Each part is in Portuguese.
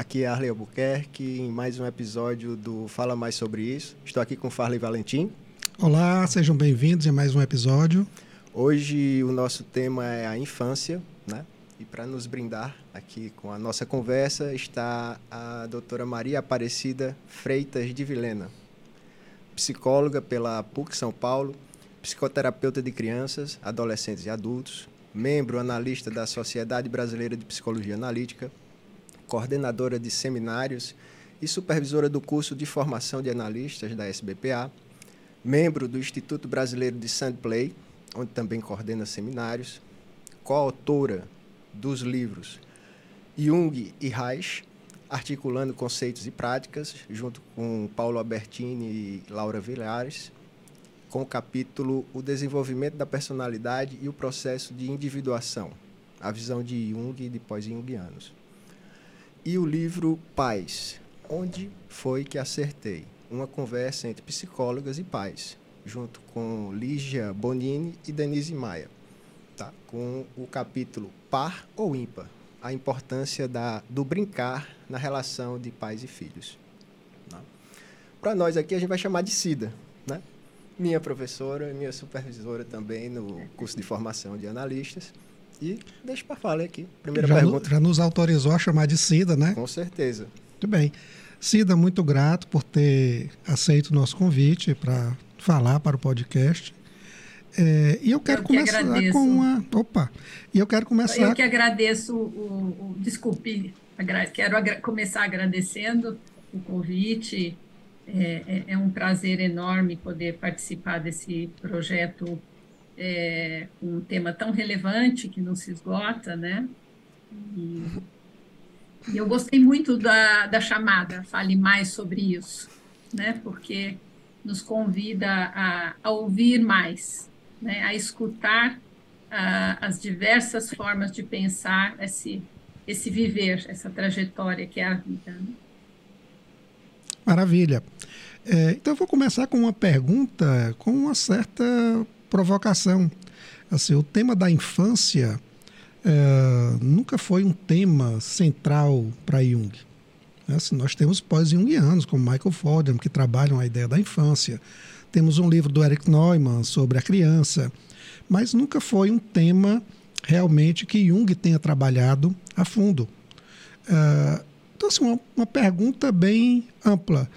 Aqui é Arley Albuquerque em mais um episódio do Fala Mais Sobre Isso. Estou aqui com Farley Valentim. Olá, sejam bem-vindos em mais um episódio. Hoje o nosso tema é a infância, né? E para nos brindar aqui com a nossa conversa está a doutora Maria Aparecida Freitas de Vilena, psicóloga pela PUC São Paulo, psicoterapeuta de crianças, adolescentes e adultos, membro analista da Sociedade Brasileira de Psicologia Analítica, coordenadora de seminários e supervisora do curso de formação de analistas da SBPA, membro do Instituto Brasileiro de Sandplay, onde também coordena seminários, coautora dos livros Jung e Reich, articulando conceitos e práticas, junto com Paulo Albertini e Laura Vilares, com o capítulo O Desenvolvimento da Personalidade e o Processo de Individuação, a visão de Jung e de pós-jungianos. E o livro Pais, Onde Foi Que Acertei? Uma conversa entre psicólogas e pais, junto com Lígia Bonini e Denise Maia, tá? com o capítulo Par ou Ímpar, a importância da, do brincar na relação de pais e filhos. Tá? Para nós aqui, a gente vai chamar de Cida, né? minha professora, minha supervisora também no curso de formação de analistas. E deixa para falar aqui. Primeira já pergunta. No, já nos autorizou a chamar de Cida, né? Com certeza. Muito bem. Cida, muito grato por ter aceito o nosso convite para falar para o podcast. É, e eu quero eu que começar agradeço. com uma. Opa! E eu quero começar. Eu que agradeço o. o desculpe, agra, quero agra, começar agradecendo o convite. É, é, é, um prazer enorme poder participar desse projeto é, um tema tão relevante que não se esgota, né? E, e eu gostei muito da, da chamada, fale mais sobre isso, né? Porque nos convida a, a ouvir mais, né? a escutar a, as diversas formas de pensar esse, esse viver, essa trajetória que é a vida. Né? Maravilha. É, então, eu vou começar com uma pergunta com uma certa provocação. Assim, o tema da infância é, nunca foi um tema central para Jung. Assim, nós temos pós-jungianos, como Michael Fordham, que trabalham a ideia da infância. Temos um livro do Eric Neumann sobre a criança, mas nunca foi um tema realmente que Jung tenha trabalhado a fundo. Uh, então, assim, uma, uma, pergunta bem ampla.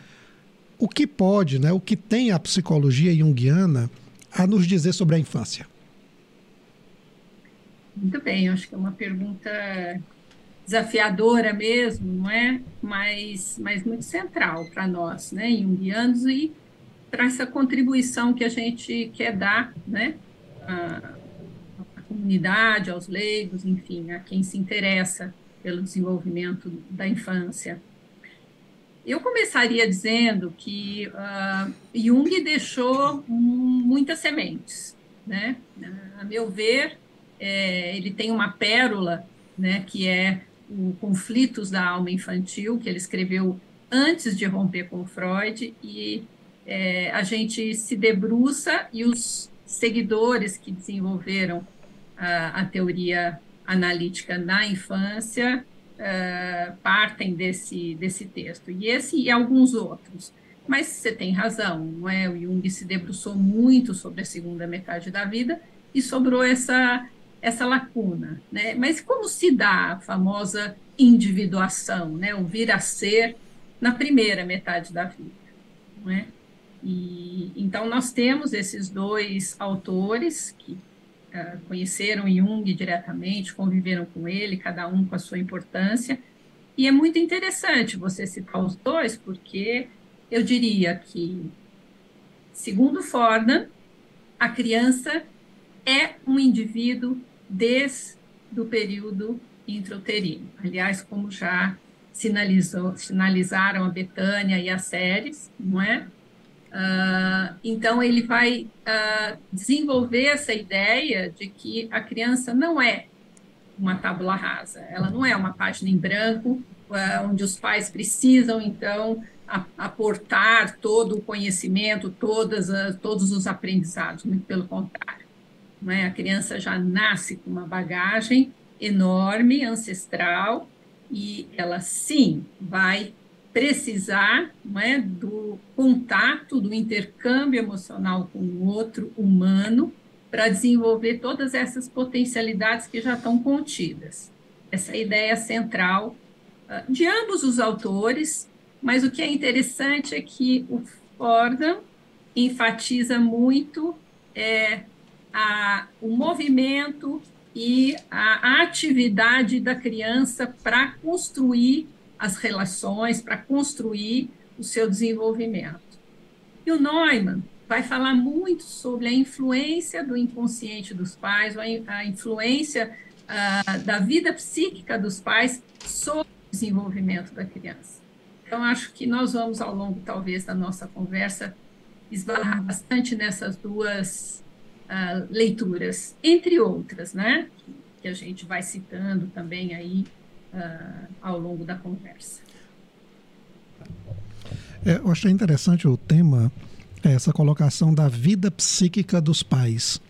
O que pode, né, o que tem a psicologia junguiana a nos dizer sobre a infância? Muito bem, acho que é uma pergunta desafiadora mesmo, não é? Mas, mas muito central para nós, né, junguianos, e para essa contribuição que a gente quer dar, né, à, à comunidade, aos leigos, enfim, a quem se interessa pelo desenvolvimento da infância. Eu começaria dizendo que uh, Jung deixou muitas sementes, né? A meu ver, é, ele tem uma pérola, né, que é o Conflitos da Alma Infantil, que ele escreveu antes de romper com Freud, e é, a gente se debruça e os seguidores que desenvolveram a, a teoria analítica na infância uh, partem desse, desse texto, e esse e alguns outros. Mas você tem razão, não é? O Jung se debruçou muito sobre a segunda metade da vida e sobrou essa, essa lacuna, né? Mas como se dá a famosa individuação, né? O vir a ser na primeira metade da vida, não é? E, então, nós temos esses dois autores que uh, conheceram Jung diretamente, conviveram com ele, cada um com a sua importância, e é muito interessante você citar os dois, porque eu diria que, segundo Fordham, a criança é um indivíduo desde o período intrauterino. Aliás, como já sinalizou, sinalizaram a Betânia e as séries, não é? Uh, então, ele vai uh, desenvolver essa ideia de que a criança não é uma tábula rasa, ela não é uma página em branco, uh, onde os pais precisam, então, aportar todo o conhecimento, todas as, todos os aprendizados, muito pelo contrário. É? A criança já nasce com uma bagagem enorme, ancestral, e ela sim vai precisar não é, do contato, do intercâmbio emocional com o outro humano para desenvolver todas essas potencialidades que já estão contidas. Essa é ideia central uh, de ambos os autores, mas o que é interessante é que o Fordham enfatiza muito é, a, o movimento e a atividade da criança para construir as relações, para construir o seu desenvolvimento. E o Neumann vai falar muito sobre a influência do inconsciente dos pais, a influência uh, da vida psíquica dos pais sobre o desenvolvimento da criança. Então, acho que nós vamos, ao longo, talvez, da nossa conversa, esbarrar bastante nessas duas uh, leituras, entre outras, né? Que a gente vai citando também aí uh, ao longo da conversa. É, eu achei interessante o tema, essa colocação da vida psíquica dos pais.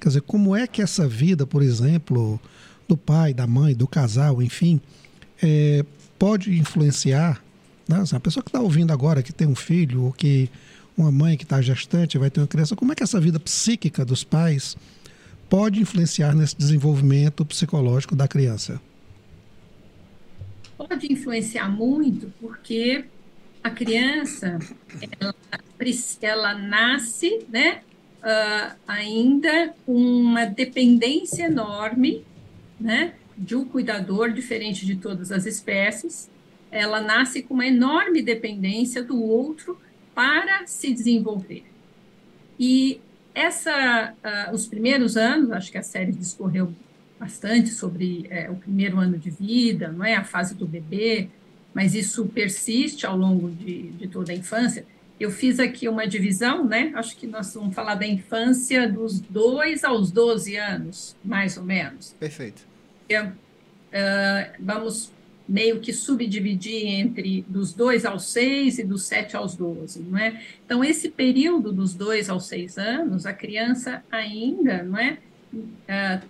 Quer dizer, como é que essa vida, por exemplo, do pai, da mãe, do casal, enfim, é, pode influenciar. Né? A pessoa que está ouvindo agora, que tem um filho, ou que uma mãe que está gestante vai ter uma criança, como é que essa vida psíquica dos pais pode influenciar nesse desenvolvimento psicológico da criança? Pode influenciar muito, porque a criança ela, ela nasce, né, uh, ainda com uma dependência enorme, né, de um cuidador diferente de todas as espécies. Ela nasce com uma enorme dependência do outro para se desenvolver. E essa, uh, os primeiros anos, acho que a série discorreu bastante sobre é, o primeiro ano de vida, não é a fase do bebê, mas isso persiste ao longo de, de toda a infância. Eu fiz aqui uma divisão, né? Acho que nós vamos falar da infância dos 2 aos 12 anos, mais ou menos. Perfeito. uh, vamos meio que subdividir entre dos 2 aos 6 e dos 7 aos 12, não é? Então, esse período dos 2 aos 6 anos, a criança ainda, não é?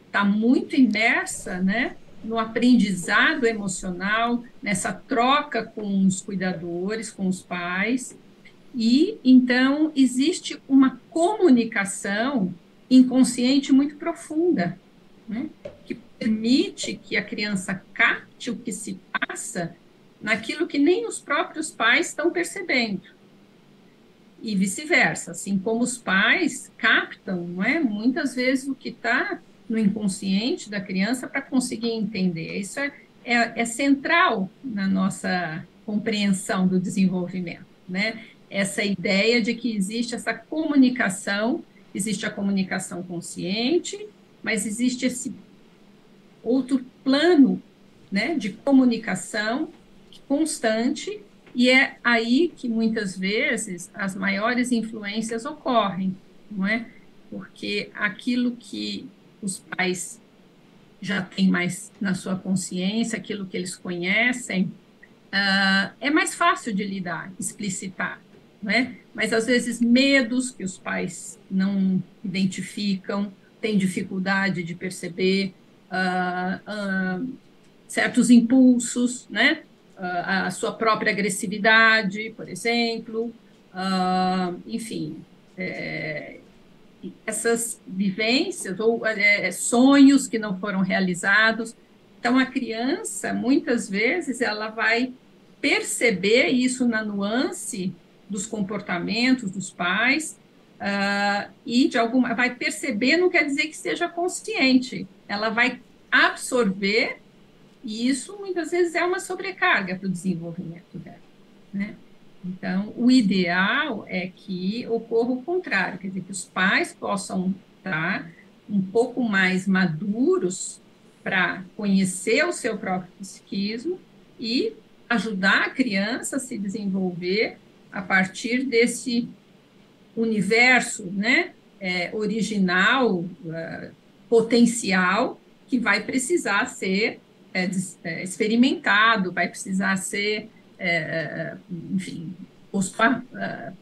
Está uh, muito imersa, né? No aprendizado emocional, nessa troca com os cuidadores, com os pais, e então existe uma comunicação inconsciente muito profunda, né? que permite que a criança capte o que se passa naquilo que nem os próprios pais estão percebendo. E vice-versa, assim como os pais captam, não é? Muitas vezes o que está no inconsciente da criança para conseguir entender. Isso é, é, é, central na nossa compreensão do desenvolvimento, né? Essa ideia de que existe essa comunicação, existe a comunicação consciente, mas existe esse outro plano né, de comunicação constante, e é aí que muitas vezes as maiores influências ocorrem, não é? Porque aquilo que os pais já têm mais na sua consciência, aquilo que eles conhecem, uh, é mais fácil de lidar, explicitar, não é? Mas às vezes medos que os pais não identificam, têm dificuldade de perceber, uh, uh, certos impulsos, né? Uh, a sua própria agressividade, por exemplo, enfim, é, essas vivências ou é, sonhos que não foram realizados. Então, a criança, muitas vezes, ela vai perceber isso na nuance dos comportamentos dos pais uh, e de alguma vai perceber não quer dizer que seja consciente ela vai absorver, e isso muitas vezes é uma sobrecarga para o desenvolvimento dela. Né? Então, o ideal é que ocorra o contrário, quer dizer, que os pais possam estar um pouco mais maduros para conhecer o seu próprio psiquismo e ajudar a criança a se desenvolver a partir desse universo né, é, original, uh, potencial que vai precisar ser é, é, experimentado, vai precisar ser, é, é enfim, posto a, a,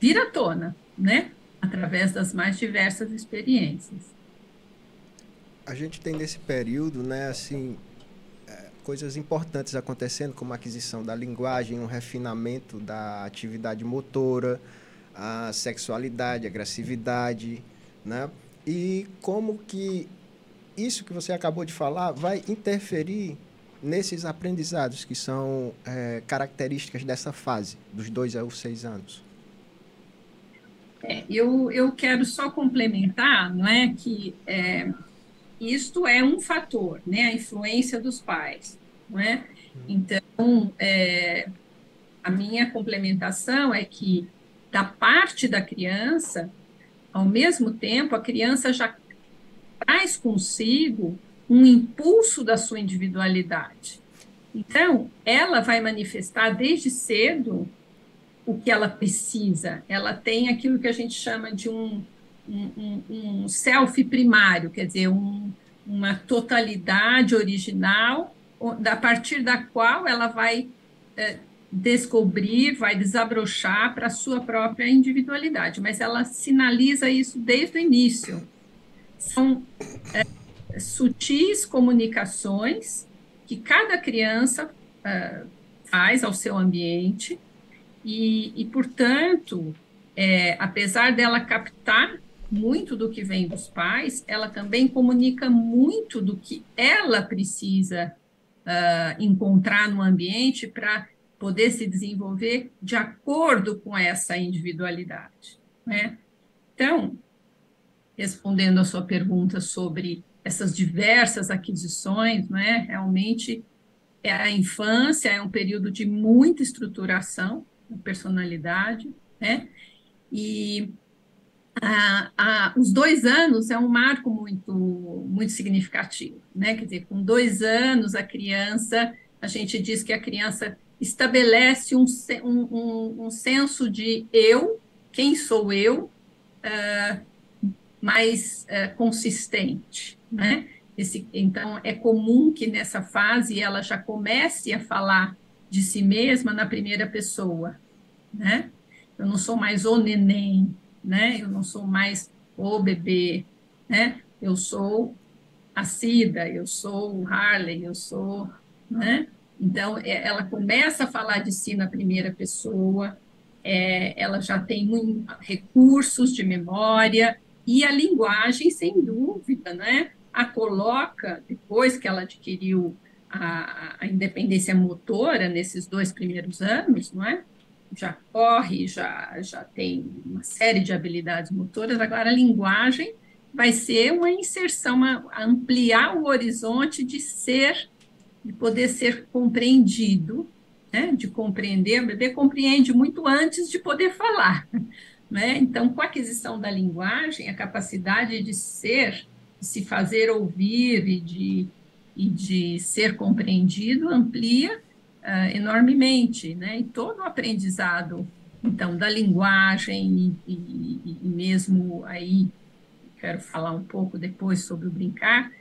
vir à tona, né? Através das mais diversas experiências. A gente tem nesse período, né, assim, é, coisas importantes acontecendo, como a aquisição da linguagem, um refinamento da atividade motora, a sexualidade, a agressividade, né? E como que isso que você acabou de falar vai interferir nesses aprendizados que são é, características dessa fase, dos dois aos seis anos? É, eu, eu quero só complementar, não é, que é, isto é um fator, né, a influência dos pais, não é? Então, é, a minha complementação é que da parte da criança, ao mesmo tempo, a criança já traz consigo um impulso da sua individualidade. Então, ela vai manifestar desde cedo o que ela precisa. Ela tem aquilo que a gente chama de um, um, um self primário, quer dizer, um, uma totalidade original, a partir da qual ela vai é, descobrir, vai desabrochar para a sua própria individualidade. Mas ela sinaliza isso desde o início. São é, sutis comunicações que cada criança é, faz ao seu ambiente e, e portanto, é, apesar dela captar muito do que vem dos pais, ela também comunica muito do que ela precisa uh, encontrar no ambiente para poder se desenvolver de acordo com essa individualidade. Né? Então, respondendo a sua pergunta sobre essas diversas aquisições, né, realmente é a infância é um período de muita estruturação, personalidade, né? E a, a, os dois anos é um marco muito, muito significativo, né? Quer dizer, com dois anos a criança, a gente diz que a criança estabelece um, um, um senso de eu, quem sou eu, uh, mais uh, consistente, né? Esse, então, é comum que nessa fase ela já comece a falar de si mesma na primeira pessoa, né? Eu não sou mais o neném, né? Eu não sou mais o bebê, né? Eu sou a Cida, eu sou o Harley, eu sou, né? Então, é, ela começa a falar de si na primeira pessoa, é, ela já tem recursos de memória e a linguagem, sem dúvida, né? A coloca, depois que ela adquiriu a, a independência motora nesses dois primeiros anos, não é? Já corre, já, já tem uma série de habilidades motoras, agora a linguagem vai ser uma inserção, uma, ampliar o horizonte de ser, de poder ser compreendido, né? de compreender, o bebê compreende muito antes de poder falar. Né? Então, com a aquisição da linguagem, a capacidade de ser, de se fazer ouvir e de e de ser compreendido amplia uh, enormemente, né? E todo o aprendizado, então, da linguagem e, e, e, mesmo aí, quero falar um pouco depois sobre o brincar,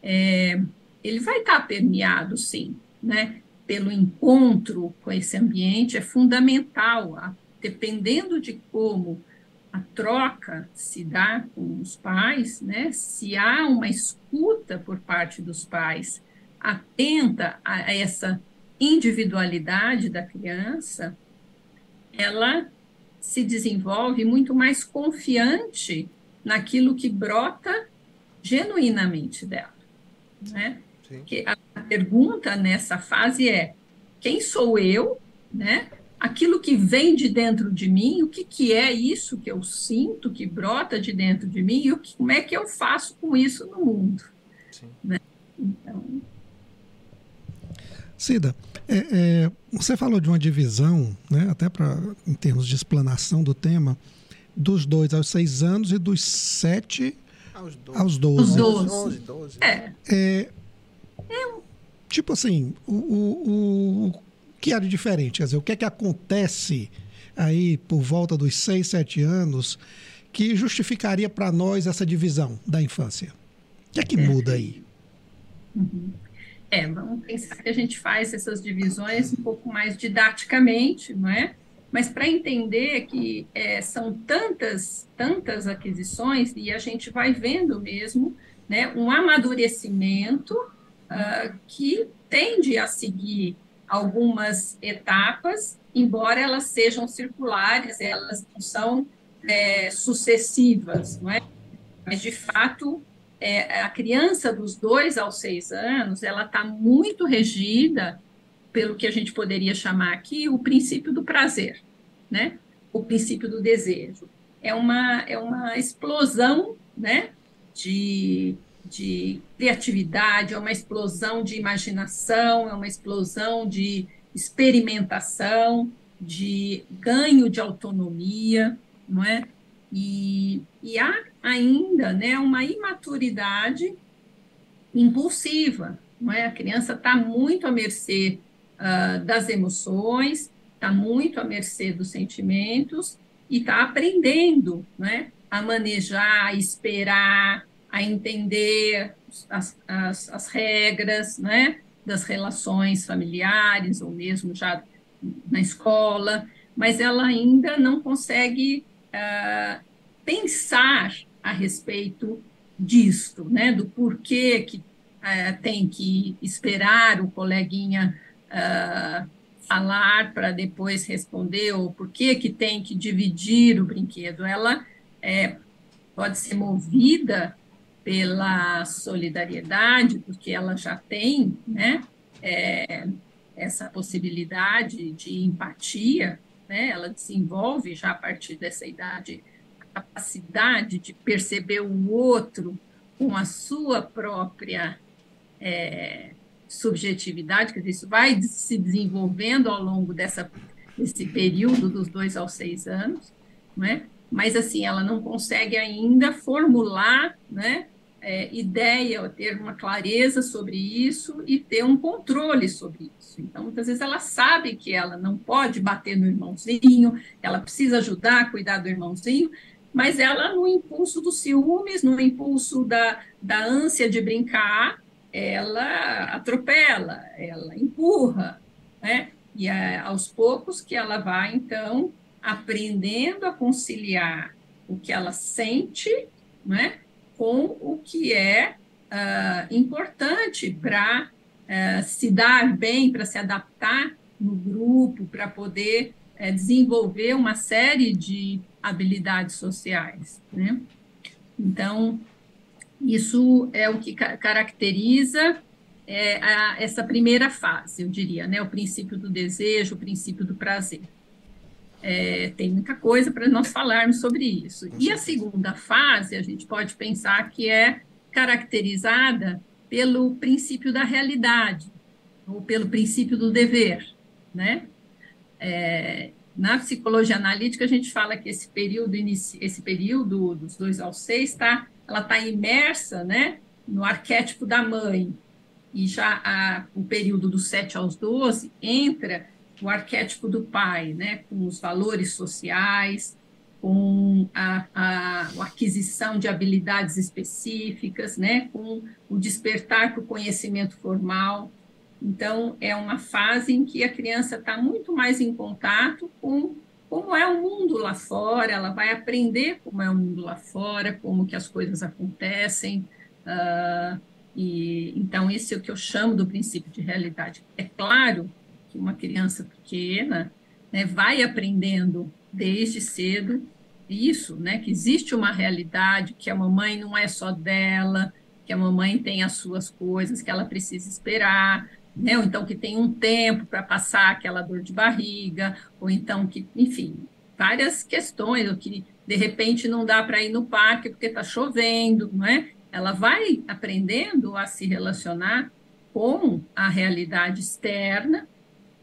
é, ele vai estar permeado, sim, né? Pelo encontro com esse ambiente, é fundamental, a, dependendo de como a troca se dá com os pais, né? se há uma escuta por parte dos pais atenta a essa individualidade da criança, ela se desenvolve muito mais confiante naquilo que brota genuinamente dela, né? Que a pergunta nessa fase é: quem sou eu, né? Aquilo que vem de dentro de mim, o que, que é isso que eu sinto, que brota de dentro de mim, e o que, como é que eu faço com isso no mundo. Né? Então... Cida, é, é, você falou de uma divisão, né, até para em termos de explanação do tema, dos dois aos seis anos e dos sete aos doze. Aos doze. Doze. doze. É. é. É. Tipo assim, o, o, o que há de diferente? Quer dizer, o que é que acontece aí por volta dos 6, 7 anos que justificaria para nós essa divisão da infância? O que é que muda aí? Uhum. É, vamos pensar que a gente faz essas divisões um pouco mais didaticamente, não é? Mas para entender que é, são tantas, tantas aquisições e a gente vai vendo mesmo né, um amadurecimento uh, que tende a seguir algumas etapas, embora elas sejam circulares, elas não são é, sucessivas, não é? Mas, de fato, é, a criança dos dois aos seis anos, ela está muito regida pelo que a gente poderia chamar aqui o princípio do prazer, né? O princípio do desejo. É uma, é uma explosão, né? De, de criatividade, é uma explosão de imaginação, é uma explosão de experimentação, de ganho de autonomia, não é? E, e há ainda né, uma imaturidade impulsiva, não é? A criança está muito à mercê uh, das emoções, está muito à mercê dos sentimentos e está aprendendo, né, a manejar, a esperar, a entender as, as, as regras, né, das relações familiares ou mesmo já na escola, mas ela ainda não consegue uh, pensar a respeito disto, né, do porquê que uh, tem que esperar o coleguinha uh, falar para depois responder, ou porquê que tem que dividir o brinquedo. Ela é, pode ser movida pela solidariedade, porque ela já tem né, é, essa possibilidade de empatia, né? Ela desenvolve já a partir dessa idade a capacidade de perceber o outro com a sua própria é, subjetividade, dizer, isso vai se desenvolvendo ao longo dessa, desse período dos dois aos seis anos, né? mas assim, ela não consegue ainda formular né, é, ideia, ter uma clareza sobre isso e ter um controle sobre isso. Então, muitas vezes ela sabe que ela não pode bater no irmãozinho, ela precisa ajudar a cuidar do irmãozinho, mas ela, no impulso dos ciúmes, no impulso da, da ânsia de brincar, ela atropela, ela empurra, né? E é aos poucos que ela vai, então, aprendendo a conciliar o que ela sente, né? Com o que é uh, importante para uh, ah, se dar bem, para se adaptar no grupo, para poder uh, desenvolver uma série de habilidades sociais. Né? Então, isso é o que ca caracteriza é, a, essa primeira fase, eu diria, né? o princípio do desejo, o princípio do prazer. É, tem muita coisa para nós falarmos sobre isso. E a segunda fase, a gente pode pensar que é caracterizada pelo princípio da realidade, ou pelo princípio do dever, né? É, na psicologia analítica, a gente fala que esse período, esse período dos dois aos seis, tá, ela está imersa né, no arquétipo da mãe, e já a, o período dos sete aos doze entra o arquétipo do pai, né, com os valores sociais, com a, a, a aquisição de habilidades específicas, né, com o despertar para o conhecimento formal. Então, é uma fase em que a criança está muito mais em contato com como é o mundo lá fora, ela vai aprender como é o mundo lá fora, como que as coisas acontecem, uh, e então esse é o que eu chamo do princípio de realidade. É claro que uma criança pequena né, vai aprendendo desde cedo isso, né, que existe uma realidade, que a mamãe não é só dela, que a mamãe tem as suas coisas, que ela precisa esperar, né, ou então que tem um tempo para passar aquela dor de barriga, ou então que, enfim, várias questões, ou que de repente não dá para ir no parque porque está chovendo, não é? Ela vai aprendendo a se relacionar com a realidade externa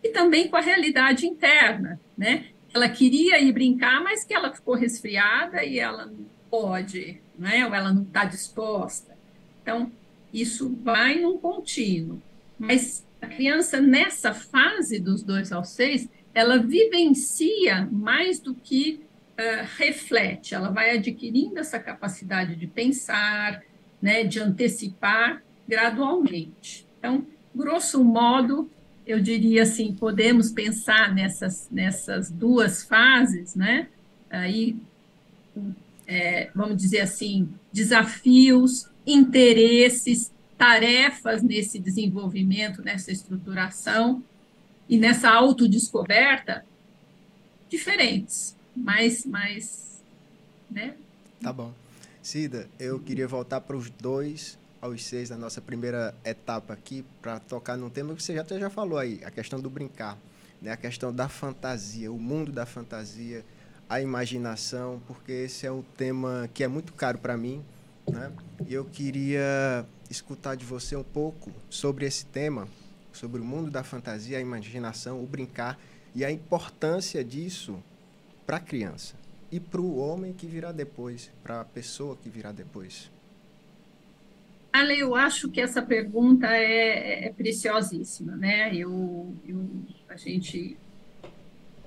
e também com a realidade interna, né? Ela queria ir brincar, mas que ela ficou resfriada e ela não pode, né? Ou ela não está disposta. Então, isso vai num contínuo. Mas a criança, nessa fase dos dois aos seis, ela vivencia mais do que uh, reflete, ela vai adquirindo essa capacidade de pensar, né, de antecipar gradualmente. Então, grosso modo, eu diria assim, podemos pensar nessas, nessas duas fases, né? Aí, é, vamos dizer assim, desafios, interesses, tarefas nesse desenvolvimento, nessa estruturação e nessa autodescoberta diferentes, mas, mas né? Tá bom. Cida, eu queria voltar para os dois aos seis da nossa primeira etapa aqui para tocar num tema que você já, já falou aí, a questão do brincar, né? a questão da fantasia, o mundo da fantasia, a imaginação, porque esse é um tema que é muito caro para mim. Né? E eu queria escutar de você um pouco sobre esse tema, sobre o mundo da fantasia, a imaginação, o brincar e a importância disso para a criança e para o homem que virá depois, para a pessoa que virá depois. Ale, eu acho que essa pergunta é, é preciosíssima, né? Eu, eu, a gente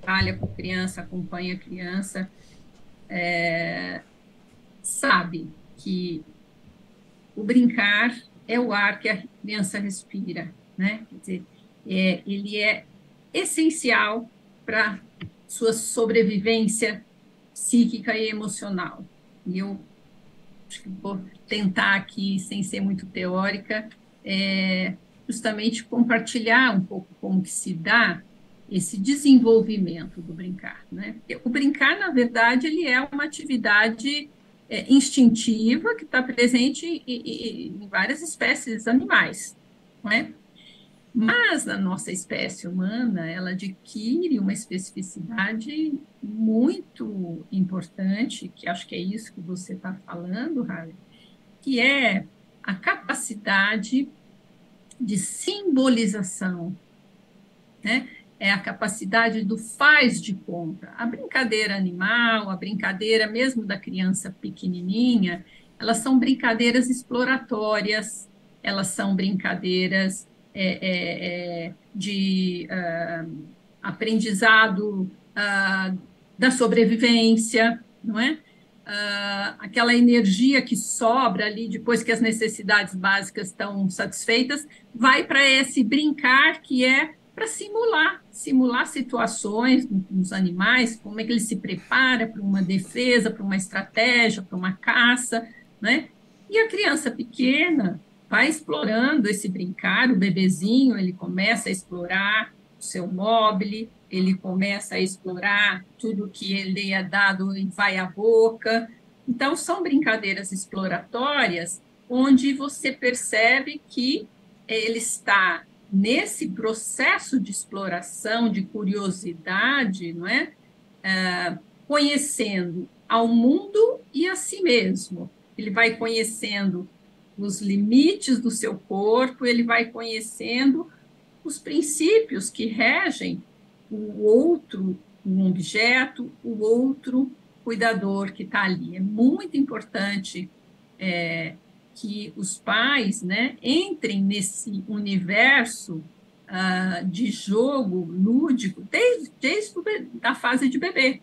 trabalha com criança, acompanha criança, é, sabe que o brincar é o ar que a criança respira, né? Quer dizer, é, ele é essencial para sua sobrevivência psíquica e emocional. E eu acho que vou tentar aqui, sem ser muito teórica, é, justamente compartilhar um pouco como que se dá esse desenvolvimento do brincar, né? Porque o brincar, na verdade, ele é uma atividade é, instintiva que está presente em, em, várias espécies animais, não é? Mas na nossa espécie humana, ela adquire uma especificidade muito importante, que acho que é isso que você está falando, Harry, que é a capacidade de simbolização, né? É a capacidade do faz de conta. A brincadeira animal, a brincadeira mesmo da criança pequenininha, elas são brincadeiras exploratórias, elas são brincadeiras é, é, é, de uh, aprendizado uh, da sobrevivência, não é? Uh, aquela energia que sobra ali depois que as necessidades básicas estão satisfeitas, vai para esse brincar que é para simular, simular situações nos animais, como é que ele se prepara para uma defesa, para uma estratégia, para uma caça, né? E a criança pequena, vai explorando esse brincar, o bebezinho, ele começa a explorar seu móvel, ele começa a explorar tudo que ele é dado vai à boca. Então, são brincadeiras exploratórias onde você percebe que ele está nesse processo de exploração, de curiosidade, não é? é conhecendo ao mundo e a si mesmo. Ele vai conhecendo os limites do seu corpo, ele vai conhecendo os princípios que regem o outro, um objeto, o outro cuidador que está ali. É muito importante é, que os pais né, entrem nesse universo uh, de jogo lúdico desde, desde a fase de bebê,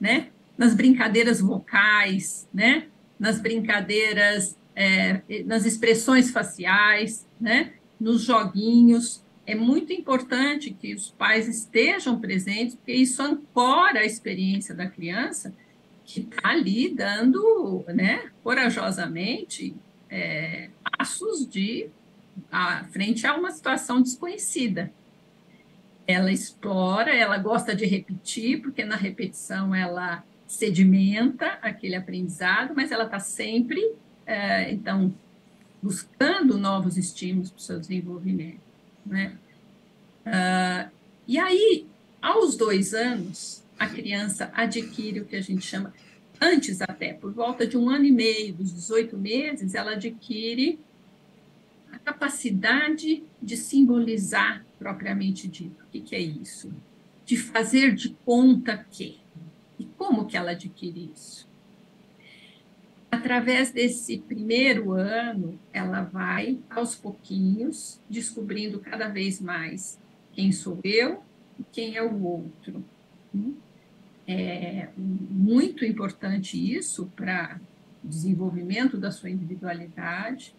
né? nas brincadeiras vocais, né? nas brincadeiras é, nas expressões faciais, né, nos joguinhos. É muito importante que os pais estejam presentes, porque isso ancora a experiência da criança que está ali dando, né, corajosamente, é, passos de a, frente a uma situação desconhecida. Ela explora, ela gosta de repetir, porque na repetição ela sedimenta aquele aprendizado, mas ela está sempre é, então, buscando novos estímulos para o seu desenvolvimento. Né? Uh, e aí, aos dois anos, a criança adquire o que a gente chama, antes até, por volta de um ano e meio, dos 18 meses, ela adquire a capacidade de simbolizar propriamente dito. O que, que é isso? De fazer de conta que. E como que ela adquire isso? Através desse primeiro ano, ela vai, aos pouquinhos, descobrindo cada vez mais quem sou eu e quem é o outro. É muito importante isso para desenvolvimento da sua individualidade.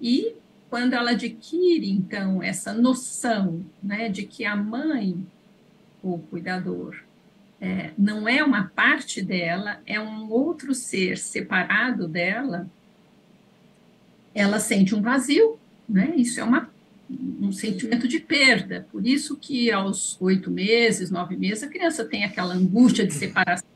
E quando ela adquire, então, essa noção né, de que a mãe, o cuidador, é, não é uma parte dela, é um outro ser separado dela, ela sente um vazio, né? Isso é uma, um sentimento de perda. Por isso que aos oito meses, nove meses, a criança tem aquela angústia de separação.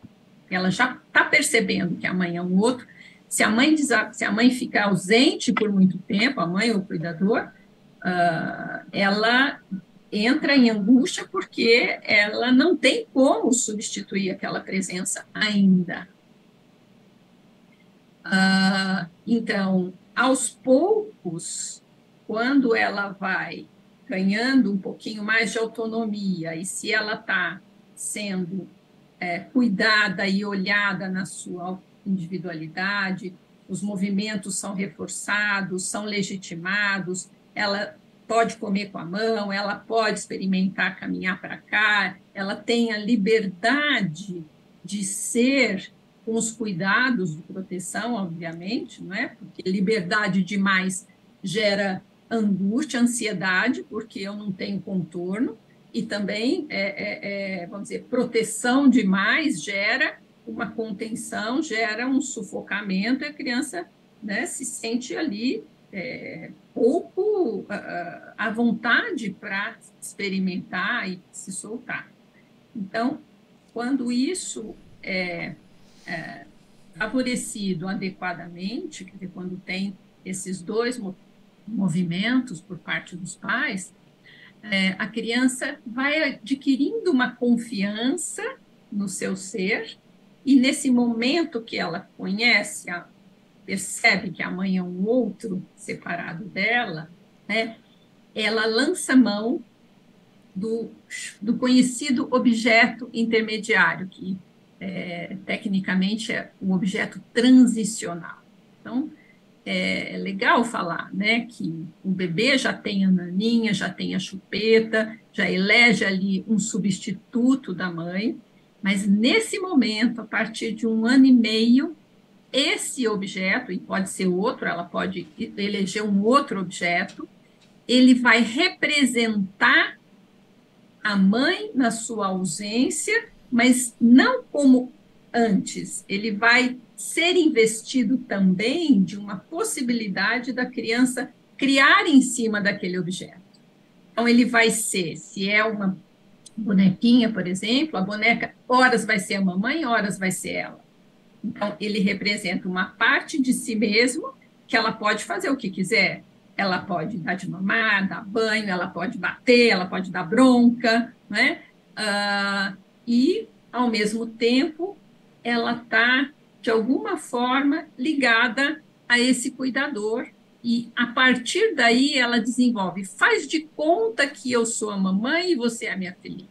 Ela já está percebendo que amanhã é um outro. Se a mãe se a mãe ficar ausente por muito tempo, a mãe ou o cuidador, uh, ela entra em angústia porque ela não tem como substituir aquela presença ainda. Uh, então, aos poucos, quando ela vai ganhando um pouquinho mais de autonomia e se ela está sendo é, cuidada e olhada na sua individualidade, os movimentos são reforçados, são legitimados, ela pode comer com a mão, ela pode experimentar caminhar para cá, ela tem a liberdade de ser com os cuidados de proteção, obviamente, não é? Porque liberdade demais gera angústia, ansiedade, porque eu não tenho contorno, e também, é, é, é, vamos dizer, proteção demais gera uma contenção, gera um sufocamento, e a criança né, se sente ali é, pouco uh, à vontade para experimentar e se soltar. Então, quando isso é, é favorecido adequadamente, quer dizer, quando tem esses dois movimentos por parte dos pais, é, a criança vai adquirindo uma confiança no seu ser, e nesse momento que ela conhece a, percebe que a mãe é um outro separado dela, né, ela lança mão do, do conhecido objeto intermediário, que é, tecnicamente é um objeto transicional. Então, é, é legal falar né, que o bebê já tem a naninha, já tem a chupeta, já elege ali um substituto da mãe, mas nesse momento, a partir de um ano e meio, esse objeto, e pode ser outro, ela pode eleger um outro objeto, ele vai representar a mãe na sua ausência, mas não como antes. Ele vai ser investido também de uma possibilidade da criança criar em cima daquele objeto. Então, ele vai ser, se é uma bonequinha, por exemplo, a boneca, horas vai ser a mamãe, horas vai ser ela. Então, ele representa uma parte de si mesmo que ela pode fazer o que quiser. Ela pode dar de mamar, dar banho, ela pode bater, ela pode dar bronca, né? Uh, e, ao mesmo tempo, ela está, de alguma forma, ligada a esse cuidador. E, a partir daí, ela desenvolve, faz de conta que eu sou a mamãe e você é a minha filhinha.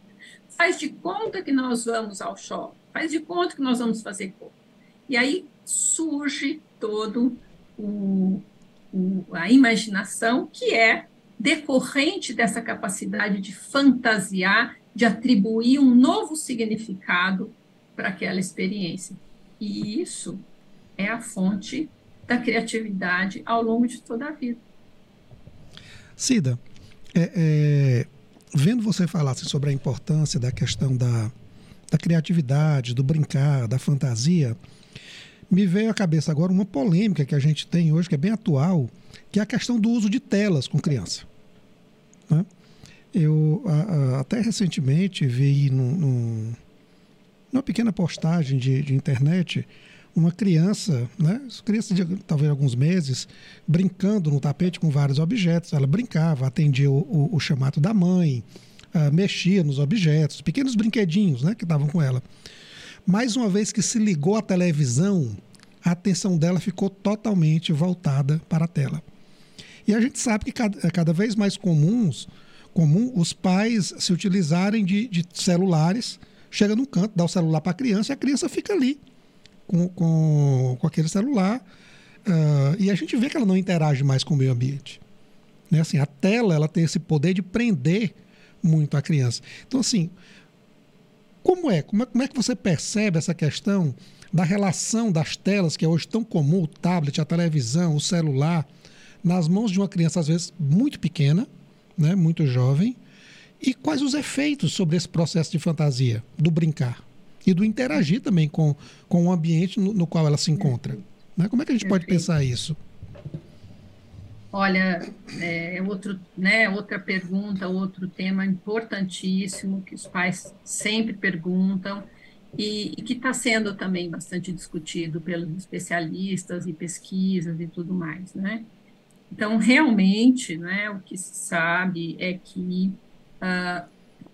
Faz de conta que nós vamos ao shopping. Faz de conta que nós vamos fazer compra e aí surge todo o, o, a imaginação que é decorrente dessa capacidade de fantasiar, de atribuir um novo significado para aquela experiência. E isso é a fonte da criatividade ao longo de toda a vida. Cida, é, é, vendo você falar assim, sobre a importância da questão da, da criatividade, do brincar, da fantasia, me veio à cabeça agora uma polêmica que a gente tem hoje, que é bem atual, que é a questão do uso de telas com criança. Né? Eu a, a, até recentemente vi num, num, numa pequena postagem de, de internet uma criança, né, criança de talvez alguns meses, brincando no tapete com vários objetos. Ela brincava, atendia o, o, o chamado da mãe, uh, mexia nos objetos, pequenos brinquedinhos né, que estavam com ela. Mais uma vez que se ligou à televisão, a atenção dela ficou totalmente voltada para a tela. E a gente sabe que cada, é cada vez mais comuns, comum os pais se utilizarem de, de celulares, chega num canto, dá o celular para a criança e a criança fica ali com, com, com aquele celular. Uh, e a gente vê que ela não interage mais com o meio ambiente. Né? Assim, a tela ela tem esse poder de prender muito a criança. Então, assim, como é? Como é, como é que você percebe essa questão da relação das telas, que é hoje tão comum, o tablet, a televisão, o celular, nas mãos de uma criança, às vezes, muito pequena, né, muito jovem, e quais os efeitos sobre esse processo de fantasia, do brincar e do interagir também com, com o ambiente no, no qual ela se encontra. Né? Como é que a gente pode pensar isso? Olha, é outro, né, outra pergunta, outro tema importantíssimo que os pais sempre perguntam e, e que está sendo também bastante discutido pelos especialistas e pesquisas e tudo mais, né? Então, realmente, né, o que se sabe é que uh,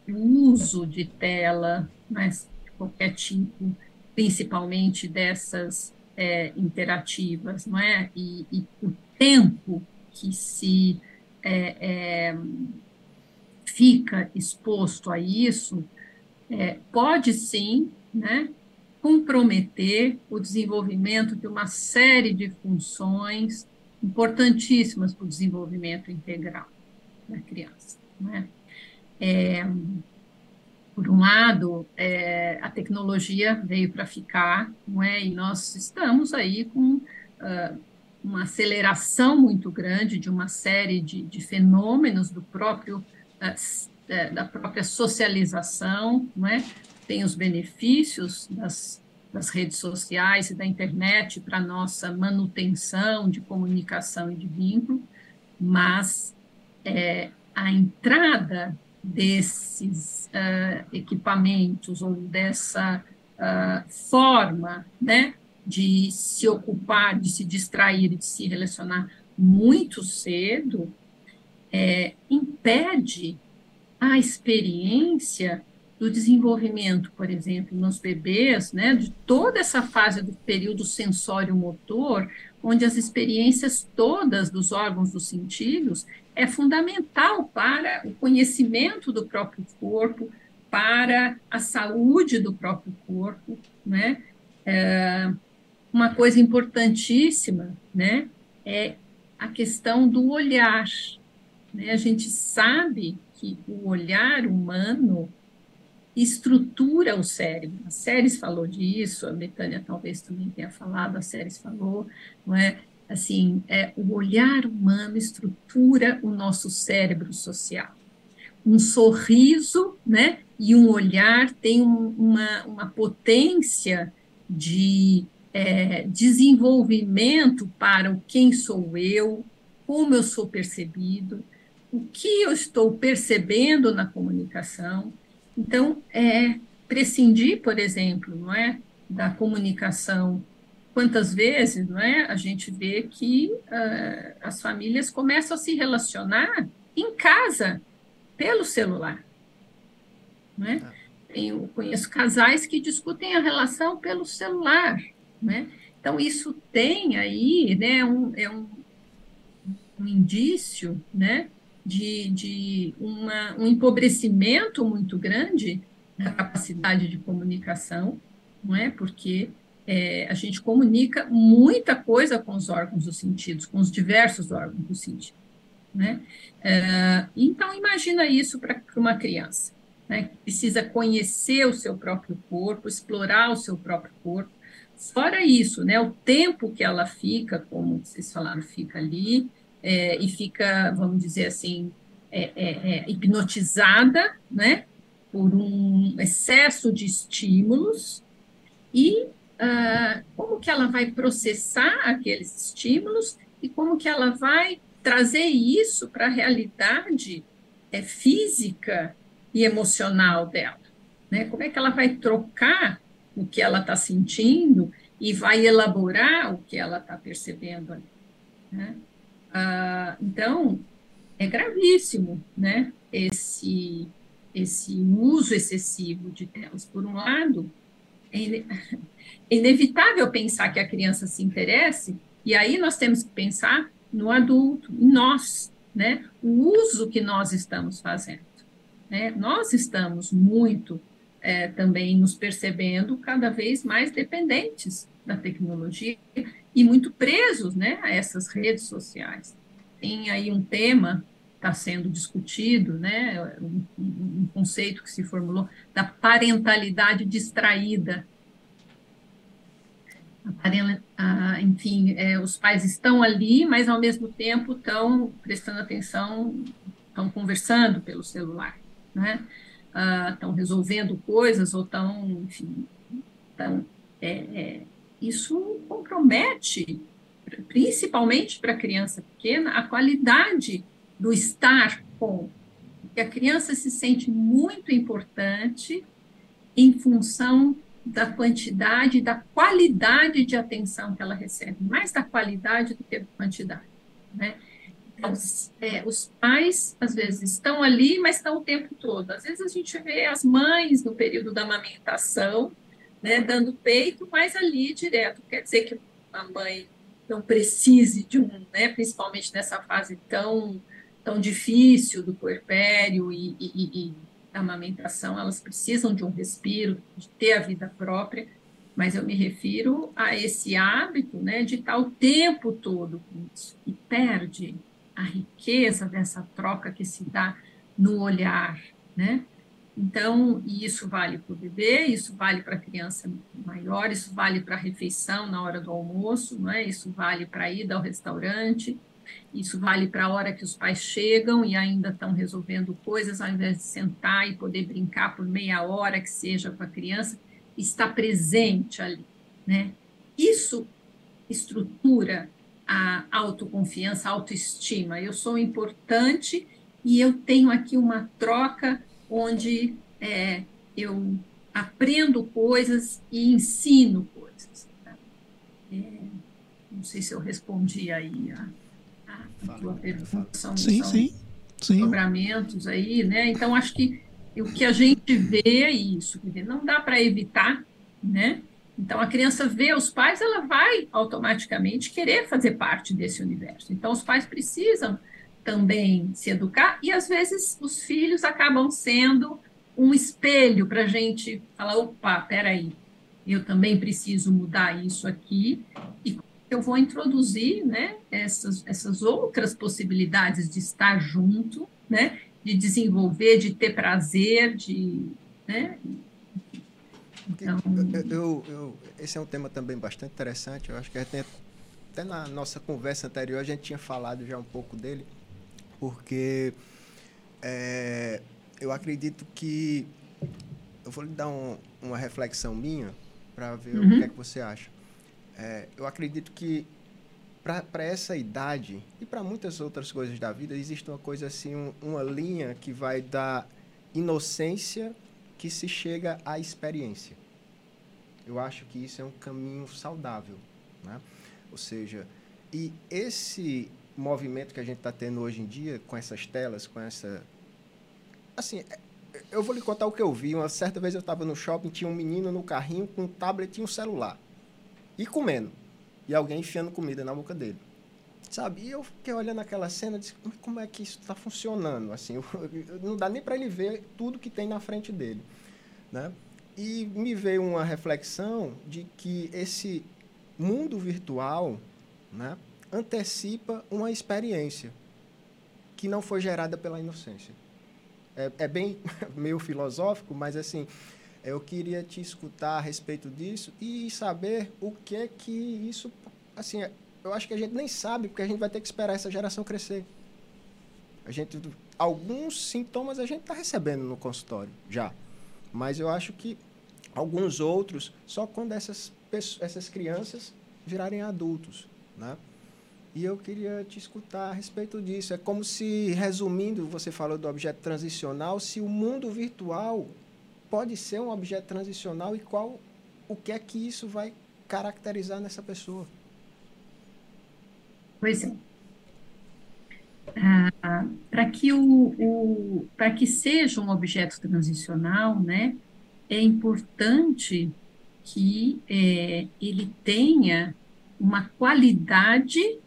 o uso de tela, mas de qualquer tipo, principalmente dessas é, interativas, não é? E, e, o tempo que se é, é, fica exposto a isso é, pode sim, né, comprometer o desenvolvimento de uma série de funções importantíssimas para o desenvolvimento integral da criança. Né? É, por um lado, é, a tecnologia veio para ficar, não é? E nós estamos aí com uh, uma aceleração muito grande de uma série de, de fenômenos do próprio uh, da própria socialização, não é? Tem os benefícios das, das redes sociais e da internet para nossa manutenção de comunicação e de vínculo, mas é, a entrada desses uh, equipamentos ou dessa uh, forma, né, de se ocupar, de se distrair, de se relacionar muito cedo, é, impede a experiência do desenvolvimento, por exemplo, nos bebês, né, de toda essa fase do período sensório-motor, onde as experiências todas dos órgãos dos sentidos é fundamental para o conhecimento do próprio corpo, para a saúde do próprio corpo, né? É, uma coisa importantíssima, né, é a questão do olhar. Né? A gente sabe que o olhar humano estrutura o cérebro. A Séries falou disso, a Betânia talvez também tenha falado, a Séries falou, não é? Assim, é, o olhar humano estrutura o nosso cérebro social. Um sorriso, né, e um olhar tem um, uma, uma potência de é, desenvolvimento para o quem sou eu, como eu sou percebido, o que eu estou percebendo na comunicação. Então, é prescindir, por exemplo, não é, da comunicação. Quantas vezes, não é, a gente vê que uh, as famílias começam a se relacionar em casa pelo celular, não é? Eu conheço casais que discutem a relação pelo celular, né? Então, isso tem aí né, um, é um, um indício né, de, de uma, um empobrecimento muito grande da capacidade de comunicação, não é? Porque é, a gente comunica muita coisa com os órgãos dos sentidos, com os diversos órgãos dos sentidos. Né? É, então, imagina isso para uma criança, né, que precisa conhecer o seu próprio corpo, explorar o seu próprio corpo, Fora isso, né, o tempo que ela fica, como vocês falaram, fica ali é, e fica, vamos dizer assim, é, é, é, hipnotizada, né, por um excesso de estímulos e uh, como que ela vai processar aqueles estímulos e como que ela vai trazer isso para a realidade é, física e emocional dela, né? Como é que ela vai trocar o que ela está sentindo e vai elaborar o que ela está percebendo ali. Né? Ah, então, é gravíssimo né, esse, esse uso excessivo de telas. Por um lado, é, é inevitável pensar que a criança se interesse, e aí nós temos que pensar no adulto, em nós, né? o uso que nós estamos fazendo. Né? Nós estamos muito é, também nos percebendo cada vez mais dependentes da tecnologia e muito presos né, a essas redes sociais. Tem aí um tema está sendo discutido, né, um, um, conceito que se formulou da parentalidade distraída. Enfim, é, os pais estão ali, mas ao mesmo tempo estão prestando atenção, estão conversando pelo celular, né? Estão uh, resolvendo coisas ou estão, enfim, tão, é, é, isso compromete principalmente para a criança pequena, a qualidade do estar com. Porque a criança se sente muito importante em função da quantidade da qualidade de atenção que ela recebe, mais da qualidade do que da quantidade, né? Os, é, os, pais, às vezes, estão ali, mas estão o tempo todo. Às vezes a gente vê as mães no período da amamentação, né, dando peito, mas ali direto. Quer dizer que a mãe não precise de um, né, principalmente nessa fase tão, tão difícil do puerpério e, e, e da amamentação, elas precisam de um respiro, de ter a vida própria, mas eu me refiro a esse hábito né, de estar o tempo todo com isso, e perde a riqueza dessa troca que se dá no olhar, né? Então, isso vale para o bebê, isso vale para a criança maior, isso vale para a refeição na hora do almoço, não é? Isso vale para a ida ao restaurante, isso vale para a hora que os pais chegam e ainda estão resolvendo coisas, ao invés de sentar e poder brincar por meia hora que seja com a criança, está presente ali, né? Isso estrutura a autoconfiança, a autoestima. Eu sou importante e eu tenho aqui uma troca onde é, eu aprendo coisas e ensino coisas. Tá? É, não sei se eu respondi aí a, a, tua pergunta. São, sim, são sim, sim. Dobramentos aí, né? Então, acho que o que a gente vê é isso. Não dá para evitar, né? Então, a criança vê os pais, ela vai automaticamente querer fazer parte desse universo. Então, os pais precisam também se educar, e às vezes os filhos acabam sendo um espelho para a gente falar: opa, peraí, eu também preciso mudar isso aqui, e eu vou introduzir né, essas, essas outras possibilidades de estar junto, né, de desenvolver, de ter prazer, de. Né, então... Eu, eu, esse é um tema também bastante interessante. Eu acho que até, até na nossa conversa anterior a gente tinha falado já um pouco dele, porque é, eu acredito que. Eu vou lhe dar um, uma reflexão minha para ver uhum. o que é que você acha. É, eu acredito que para essa idade e para muitas outras coisas da vida existe uma coisa assim, um, uma linha que vai da inocência que se chega à experiência. Eu acho que isso é um caminho saudável, né? Ou seja, e esse movimento que a gente está tendo hoje em dia com essas telas, com essa, assim, é, eu vou lhe contar o que eu vi. Uma certa vez eu estava no shopping, tinha um menino no carrinho com um tablet e um celular e comendo e alguém enfiando comida na boca dele. Sabe? E eu fiquei olhando aquela cena e disse, como é que isso está funcionando? Assim, eu, eu, não dá nem para ele ver tudo que tem na frente dele. Né? E me veio uma reflexão de que esse mundo virtual né, antecipa uma experiência que não foi gerada pela inocência. É, é bem meio filosófico, mas assim, eu queria te escutar a respeito disso e saber o que é que isso, assim, eu acho que a gente nem sabe, porque a gente vai ter que esperar essa geração crescer. A gente, alguns sintomas a gente está recebendo no consultório já, mas eu acho que alguns outros só quando essas, essas crianças virarem adultos, né? E eu queria te escutar a respeito disso. É como se, resumindo, você falou do objeto transicional, se o mundo virtual pode ser um objeto transicional e qual o que é que isso vai caracterizar nessa pessoa. Pois é. Ah, para que o, o para que seja um objeto transicional, né, é importante que é, ele tenha uma qualidade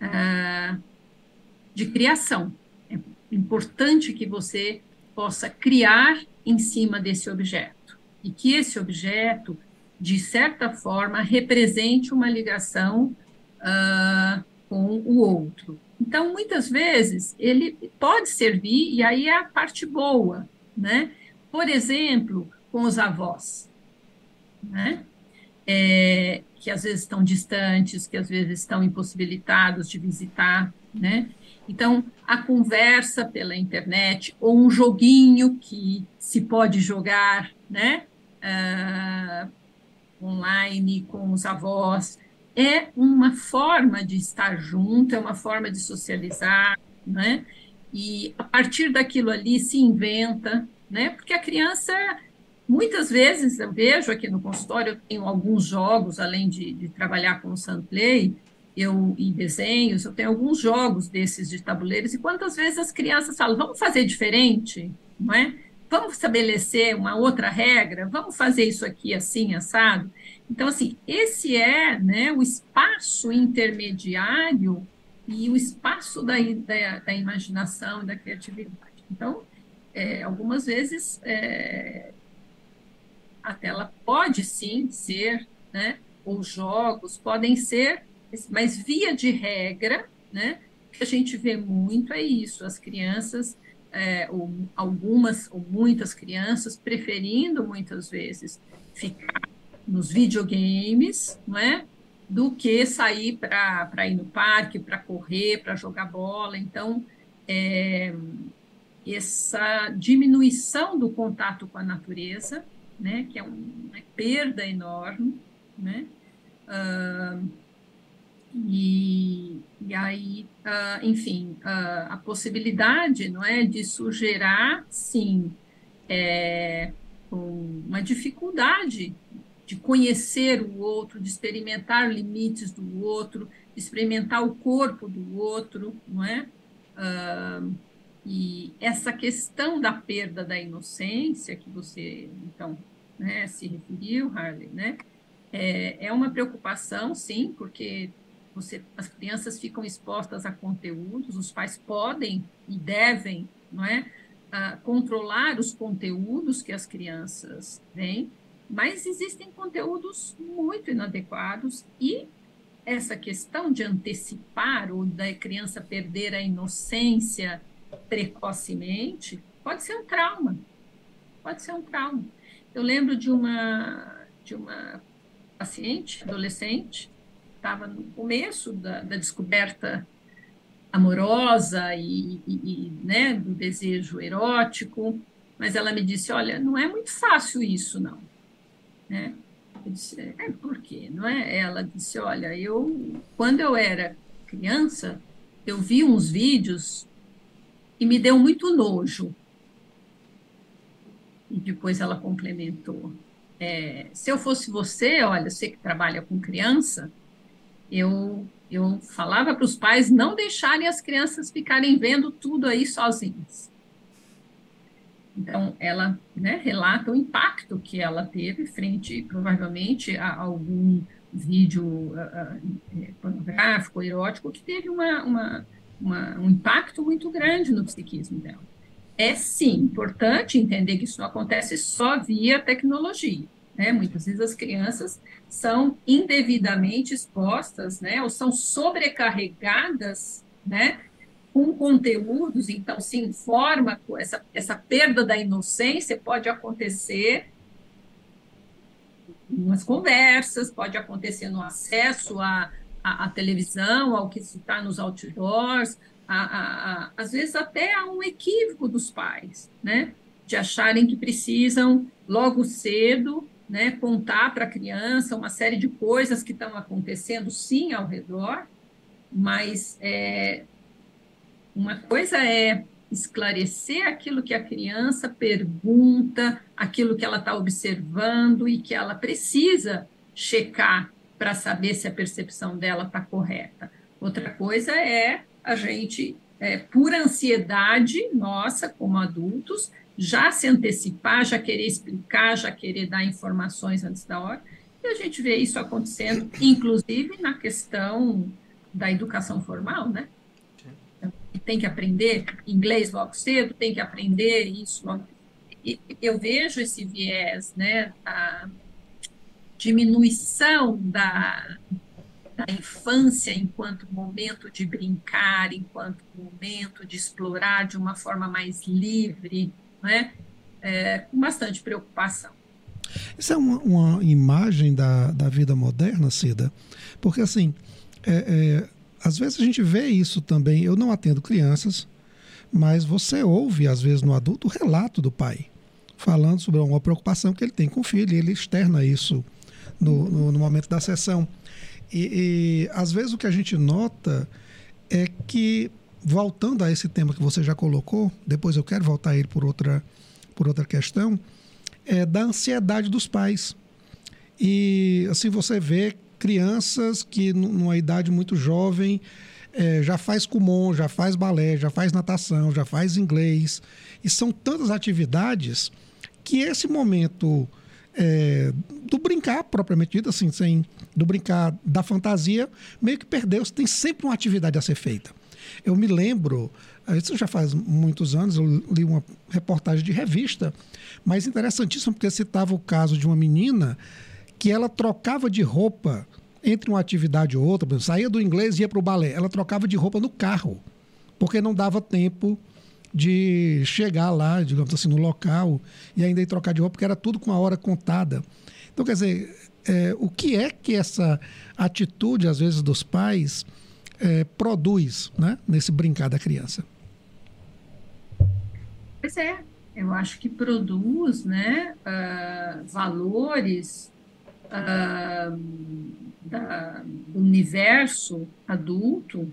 ah, de criação. É importante que você possa criar em cima desse objeto e que esse objeto, de certa forma, represente uma ligação ah, com o outro. Então, muitas vezes, ele pode servir, e aí é a parte boa, né? por exemplo, com os avós, né? É, que às vezes estão distantes, que às vezes estão impossibilitados de visitar, né? Então, a conversa pela internet ou um joguinho que se pode jogar, né? Uh, online com os avós, é uma forma de estar junto, é uma forma de socializar, né? E a partir daquilo ali se inventa, né? Porque a criança, muitas vezes, eu vejo aqui no consultório, eu tenho alguns jogos, além de, de trabalhar com o Sunplay, eu e desenhos, eu tenho alguns jogos desses de tabuleiros, e quantas vezes as crianças falam, vamos fazer diferente, não é? Vamos estabelecer uma outra regra, vamos fazer isso aqui assim, assado. Então, assim, esse é né, o espaço intermediário e o espaço da, da, da imaginação e da criatividade. Então, é, algumas vezes, é, a tela pode sim ser, né, ou jogos podem ser, mas via de regra, né, o que a gente vê muito é isso, as crianças, é, ou algumas ou muitas crianças preferindo muitas vezes ficar nos videogames, não é? do que sair para ir no parque, para correr, para jogar bola. Então, é, essa diminuição do contato com a natureza, né, que é uma perda enorme, né, uh, e, e aí, uh, enfim, uh, a possibilidade, não é, de sugerir, sim, é, uma dificuldade de conhecer o outro, de experimentar limites do outro, experimentar o corpo do outro, não é? Uh, e essa questão da perda da inocência que você então né, se referiu, Harley, né? É, é uma preocupação, sim, porque você, as crianças ficam expostas a conteúdos, os pais podem e devem, não é, uh, controlar os conteúdos que as crianças veem, mas existem conteúdos muito inadequados e essa questão de antecipar ou da criança perder a inocência precocemente pode ser um trauma. Pode ser um trauma. Eu lembro de uma de uma paciente, adolescente, estava no começo da, da descoberta amorosa e, e, e, né, do desejo erótico, mas ela me disse, olha, não é muito fácil isso, não. Né? Eu disse, é, por quê? Não é? Ela disse, olha, eu, quando eu era criança, eu vi uns vídeos e me deu muito nojo. E depois ela complementou, é, se eu fosse você, olha, você que trabalha com criança, eu, eu falava para os pais não deixarem as crianças ficarem vendo tudo aí sozinhas. Então, ela né, relata o impacto que ela teve frente, provavelmente, a algum vídeo uh, uh, pornográfico, erótico, que teve uma, uma, uma, um impacto muito grande no psiquismo dela. É, sim, importante entender que isso não acontece só via tecnologia. Né? Muitas vezes as crianças são indevidamente expostas, né, ou são sobrecarregadas, né, com conteúdos, então se informa, essa, essa perda da inocência pode acontecer nas conversas, pode acontecer no acesso à, à, à televisão, ao que está nos outdoors, a, a, a, às vezes até há um equívoco dos pais, né? De acharem que precisam, logo cedo, né, contar para a criança uma série de coisas que estão acontecendo, sim, ao redor, mas é, uma coisa é esclarecer aquilo que a criança pergunta, aquilo que ela está observando e que ela precisa checar para saber se a percepção dela está correta. Outra coisa é a gente, é, por ansiedade nossa, como adultos, já se antecipar, já querer explicar, já querer dar informações antes da hora. E a gente vê isso acontecendo, inclusive na questão da educação formal, né? Tem que aprender inglês logo cedo, tem que aprender isso eu vejo esse viés, né, a diminuição da, da infância enquanto momento de brincar, enquanto momento de explorar de uma forma mais livre, né, é, com bastante preocupação. Isso é uma, uma, imagem da, da vida moderna, Cida, porque assim, é, é às vezes a gente vê isso também. Eu não atendo crianças, mas você ouve, às vezes, no adulto, o relato do pai, falando sobre uma preocupação que ele tem com o filho, e ele externa isso no, no, no momento da sessão. E, e às vezes o que a gente nota é que, voltando a esse tema que você já colocou, depois eu quero voltar a ele por outra, por outra questão, é da ansiedade dos pais. E assim você vê crianças que numa idade muito jovem é, já faz kumon, já faz balé, já faz natação, já faz inglês. E são tantas atividades que esse momento é, do brincar, propriamente dito, assim, sem, do brincar da fantasia, meio que perdeu. Tem sempre uma atividade a ser feita. Eu me lembro, eh, isso já faz muitos anos, eu li uma reportagem de revista, mas interessantíssimo porque citava o caso de uma menina que ela trocava de roupa entre uma atividade e outra, saía do inglês e ia para o balé. Ela trocava de roupa no carro, porque não dava tempo de chegar lá, digamos assim, no local e ainda ir trocar de roupa, porque era tudo com a hora contada. Então, quer dizer, é, o que é que essa atitude, às vezes, dos pais é, produz né, nesse brincar da criança? Pois é, eu acho que produz né, uh, valores uh, da, do universo adulto,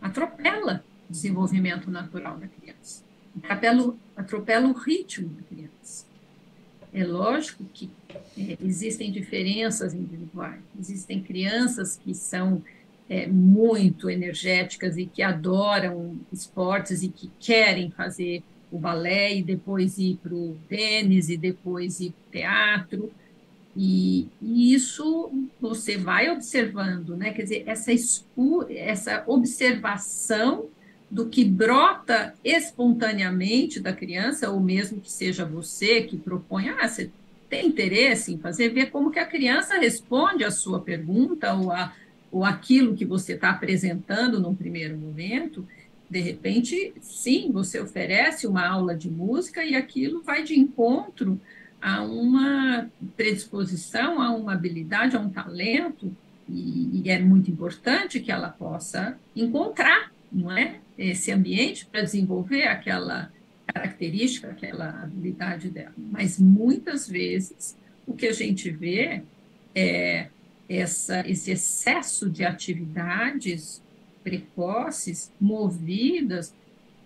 atropela o desenvolvimento natural da criança, atropela, atropela o ritmo da criança. É lógico que é, existem diferenças individuais, existem crianças que são é, muito energéticas e que adoram esportes e que querem fazer o balé e depois ir para o tênis e depois ir para o teatro. E, e, isso você vai observando, né? Quer dizer, essa, essa observação do que brota espontaneamente da criança, ou mesmo que seja você que propõe, ah, você tem interesse em fazer, ver como que a criança responde à sua pergunta ou, a, ou aquilo que você está apresentando num primeiro momento, de repente, sim, você oferece uma aula de música e aquilo vai de encontro a uma predisposição, a uma habilidade, a um talento, e, e é muito importante que ela possa encontrar, não é? esse ambiente para desenvolver aquela característica, aquela habilidade dela. Mas muitas vezes o que a gente vê é essa, esse excesso de atividades precoces movidas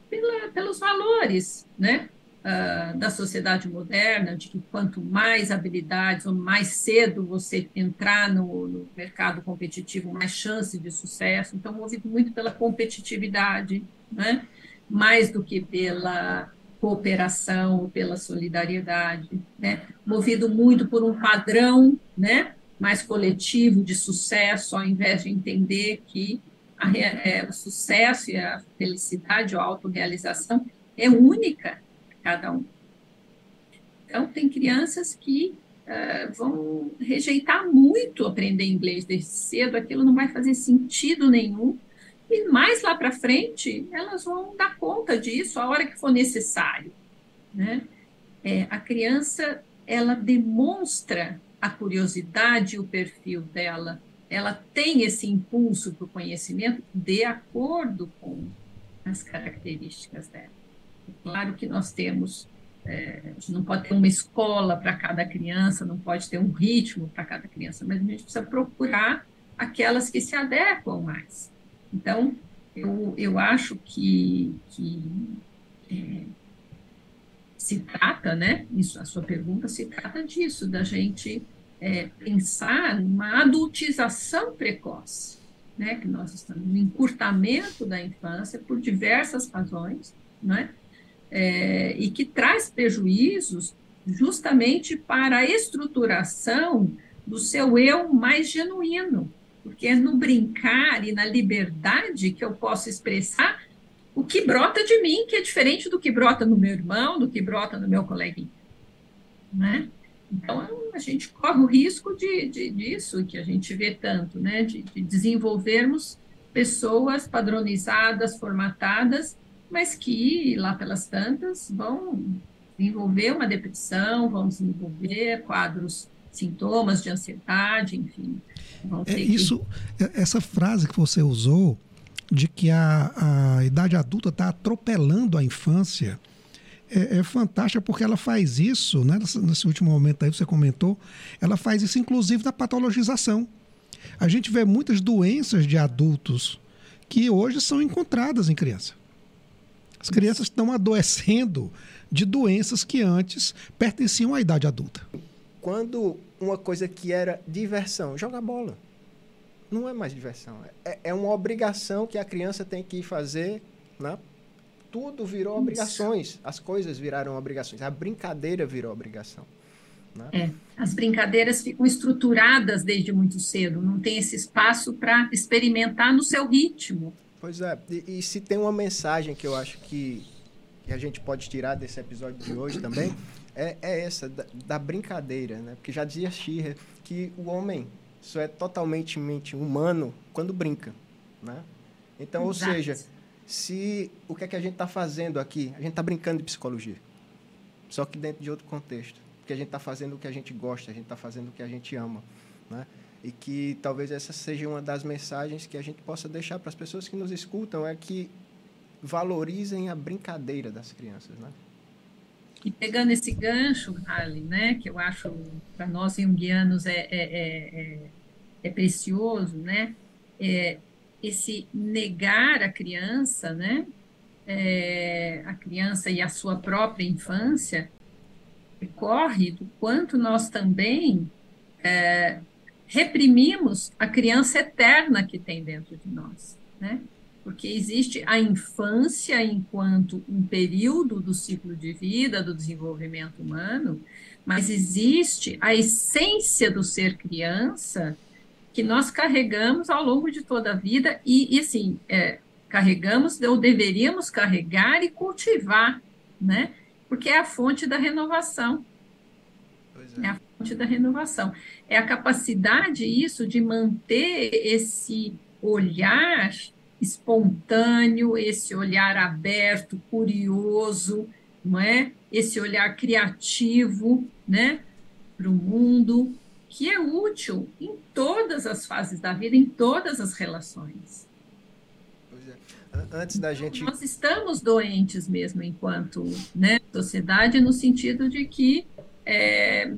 pela, pelos valores, né? Uh, da sociedade moderna, de que quanto mais habilidades ou mais cedo você entrar no, no, mercado competitivo, mais chance de sucesso. Então, movido muito pela competitividade, né? mais do que pela cooperação, pela solidariedade, né? movido muito por um padrão né? mais coletivo de sucesso, ao invés de entender que a, é, o sucesso e a felicidade ou a autorrealização é única cada um. Então, tem crianças que uh, vão rejeitar muito aprender inglês desde cedo, aquilo não vai fazer sentido nenhum, e mais lá para frente, elas vão dar conta disso a hora que for necessário. Né? É, a criança, ela demonstra a curiosidade e o perfil dela, ela tem esse impulso para o conhecimento de acordo com as características dela. Claro que nós temos, é, a gente não pode ter uma escola para cada criança, não pode ter um ritmo para cada criança, mas a gente precisa procurar aquelas que se adequam mais. Então, eu, eu acho que, que é, se trata, né? Isso, a sua pergunta se trata disso, da gente é, pensar numa adultização precoce, né? Que nós estamos no encurtamento da infância por diversas razões, né? É, e que traz prejuízos justamente para a estruturação do seu eu mais genuíno, porque é no brincar e na liberdade que eu posso expressar o que brota de mim, que é diferente do que brota no meu irmão, do que brota no meu coleguinha. Né? Então, a gente corre o risco de, de, disso, que a gente vê tanto, né? de, de desenvolvermos pessoas padronizadas, formatadas, mas que lá pelas tantas vão desenvolver uma depressão, vão desenvolver quadros, sintomas de ansiedade, enfim. É isso, que... É, essa frase que você usou de que a, a idade adulta está atropelando a infância é, é, fantástica porque ela faz isso, né? Nesse, último momento aí você comentou, ela faz isso inclusive na patologização. a gente vê muitas doenças de adultos que hoje são encontradas em criança. As crianças estão adoecendo de doenças que antes pertenciam à idade adulta. Quando uma coisa que era diversão, jogar bola, não é mais diversão. É, é uma obrigação que a criança tem que fazer, né? Tudo virou obrigações. As coisas viraram obrigações. A brincadeira virou obrigação. Né? É, as brincadeiras ficam estruturadas desde muito cedo, não tem esse espaço para experimentar no seu ritmo. Pois é, e, e, se tem uma mensagem que eu acho que, que a gente pode tirar desse episódio de hoje também, é, é essa, da, da, brincadeira, né? Porque já dizia Schirrer que o homem só é totalmente humano quando brinca, né? Então, Exato. ou seja, se o que é que a gente está fazendo aqui? A gente está brincando de psicologia, só que dentro de outro contexto porque a gente está fazendo o que a gente gosta, a gente está fazendo o que a gente ama, né? E que talvez essa seja uma das mensagens que a gente possa deixar para as pessoas que nos escutam, é que valorizem a brincadeira das crianças, né? E pegando esse gancho, Ali, né, que eu acho para nós junguianos é, é, é, é, é precioso, né, é esse negar a criança, né, é, a criança e a sua própria infância, decorre do quanto nós também é, reprimimos a criança eterna que tem dentro de nós, né? Porque existe a infância enquanto um período do ciclo de vida, do desenvolvimento humano, mas existe a essência do ser criança que nós carregamos ao longo de toda a vida e, e assim, é, carregamos ou deveríamos carregar e cultivar, né? porque é a fonte da renovação. É. é. a fonte da renovação. É a capacidade, isso, de manter esse olhar espontâneo, esse olhar aberto, curioso, não é? Esse olhar criativo, né, para o mundo, que é útil em todas as fases da vida, em todas as relações antes da gente. Nós estamos doentes mesmo enquanto né, sociedade, no sentido de que é,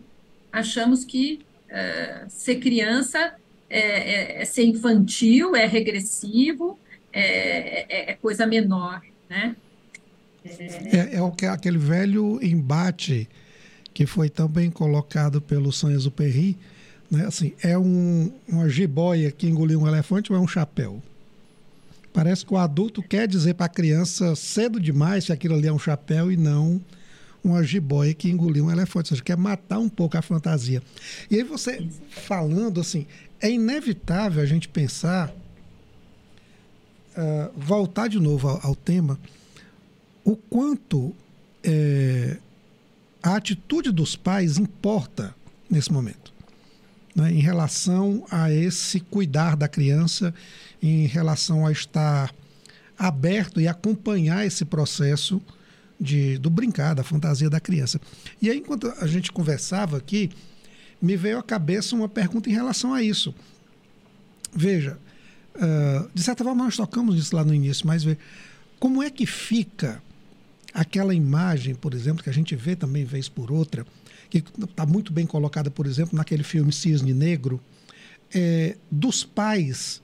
achamos que é, ser criança é, é, é, ser infantil, é regressivo, é, é, é coisa menor, né? É, é, aquele velho embate que foi tão bem colocado pelo Saint-Exupéry, né? Assim, é um, uma jiboia que engoliu um elefante ou é um chapéu? Parece que o adulto quer dizer para a criança cedo demais que aquilo ali é um chapéu e não uma jiboia que engoliu um elefante. Seja, quer matar um pouco a fantasia. E aí você falando assim, é inevitável a gente pensar, uh, voltar de novo ao, ao, tema, o quanto é, a atitude dos pais importa nesse momento. Né, em relação a esse cuidar da criança em relação a estar aberto e acompanhar esse processo de, do brincar, da fantasia da criança. E aí, enquanto a gente conversava aqui, me veio à cabeça uma pergunta em relação a isso. Veja, uh, de certa forma nós tocamos isso lá no início, mas vê, como é que fica aquela imagem, por exemplo, que a gente vê também vez por outra, que está muito bem colocada, por exemplo, naquele filme Cisne Negro, é, dos pais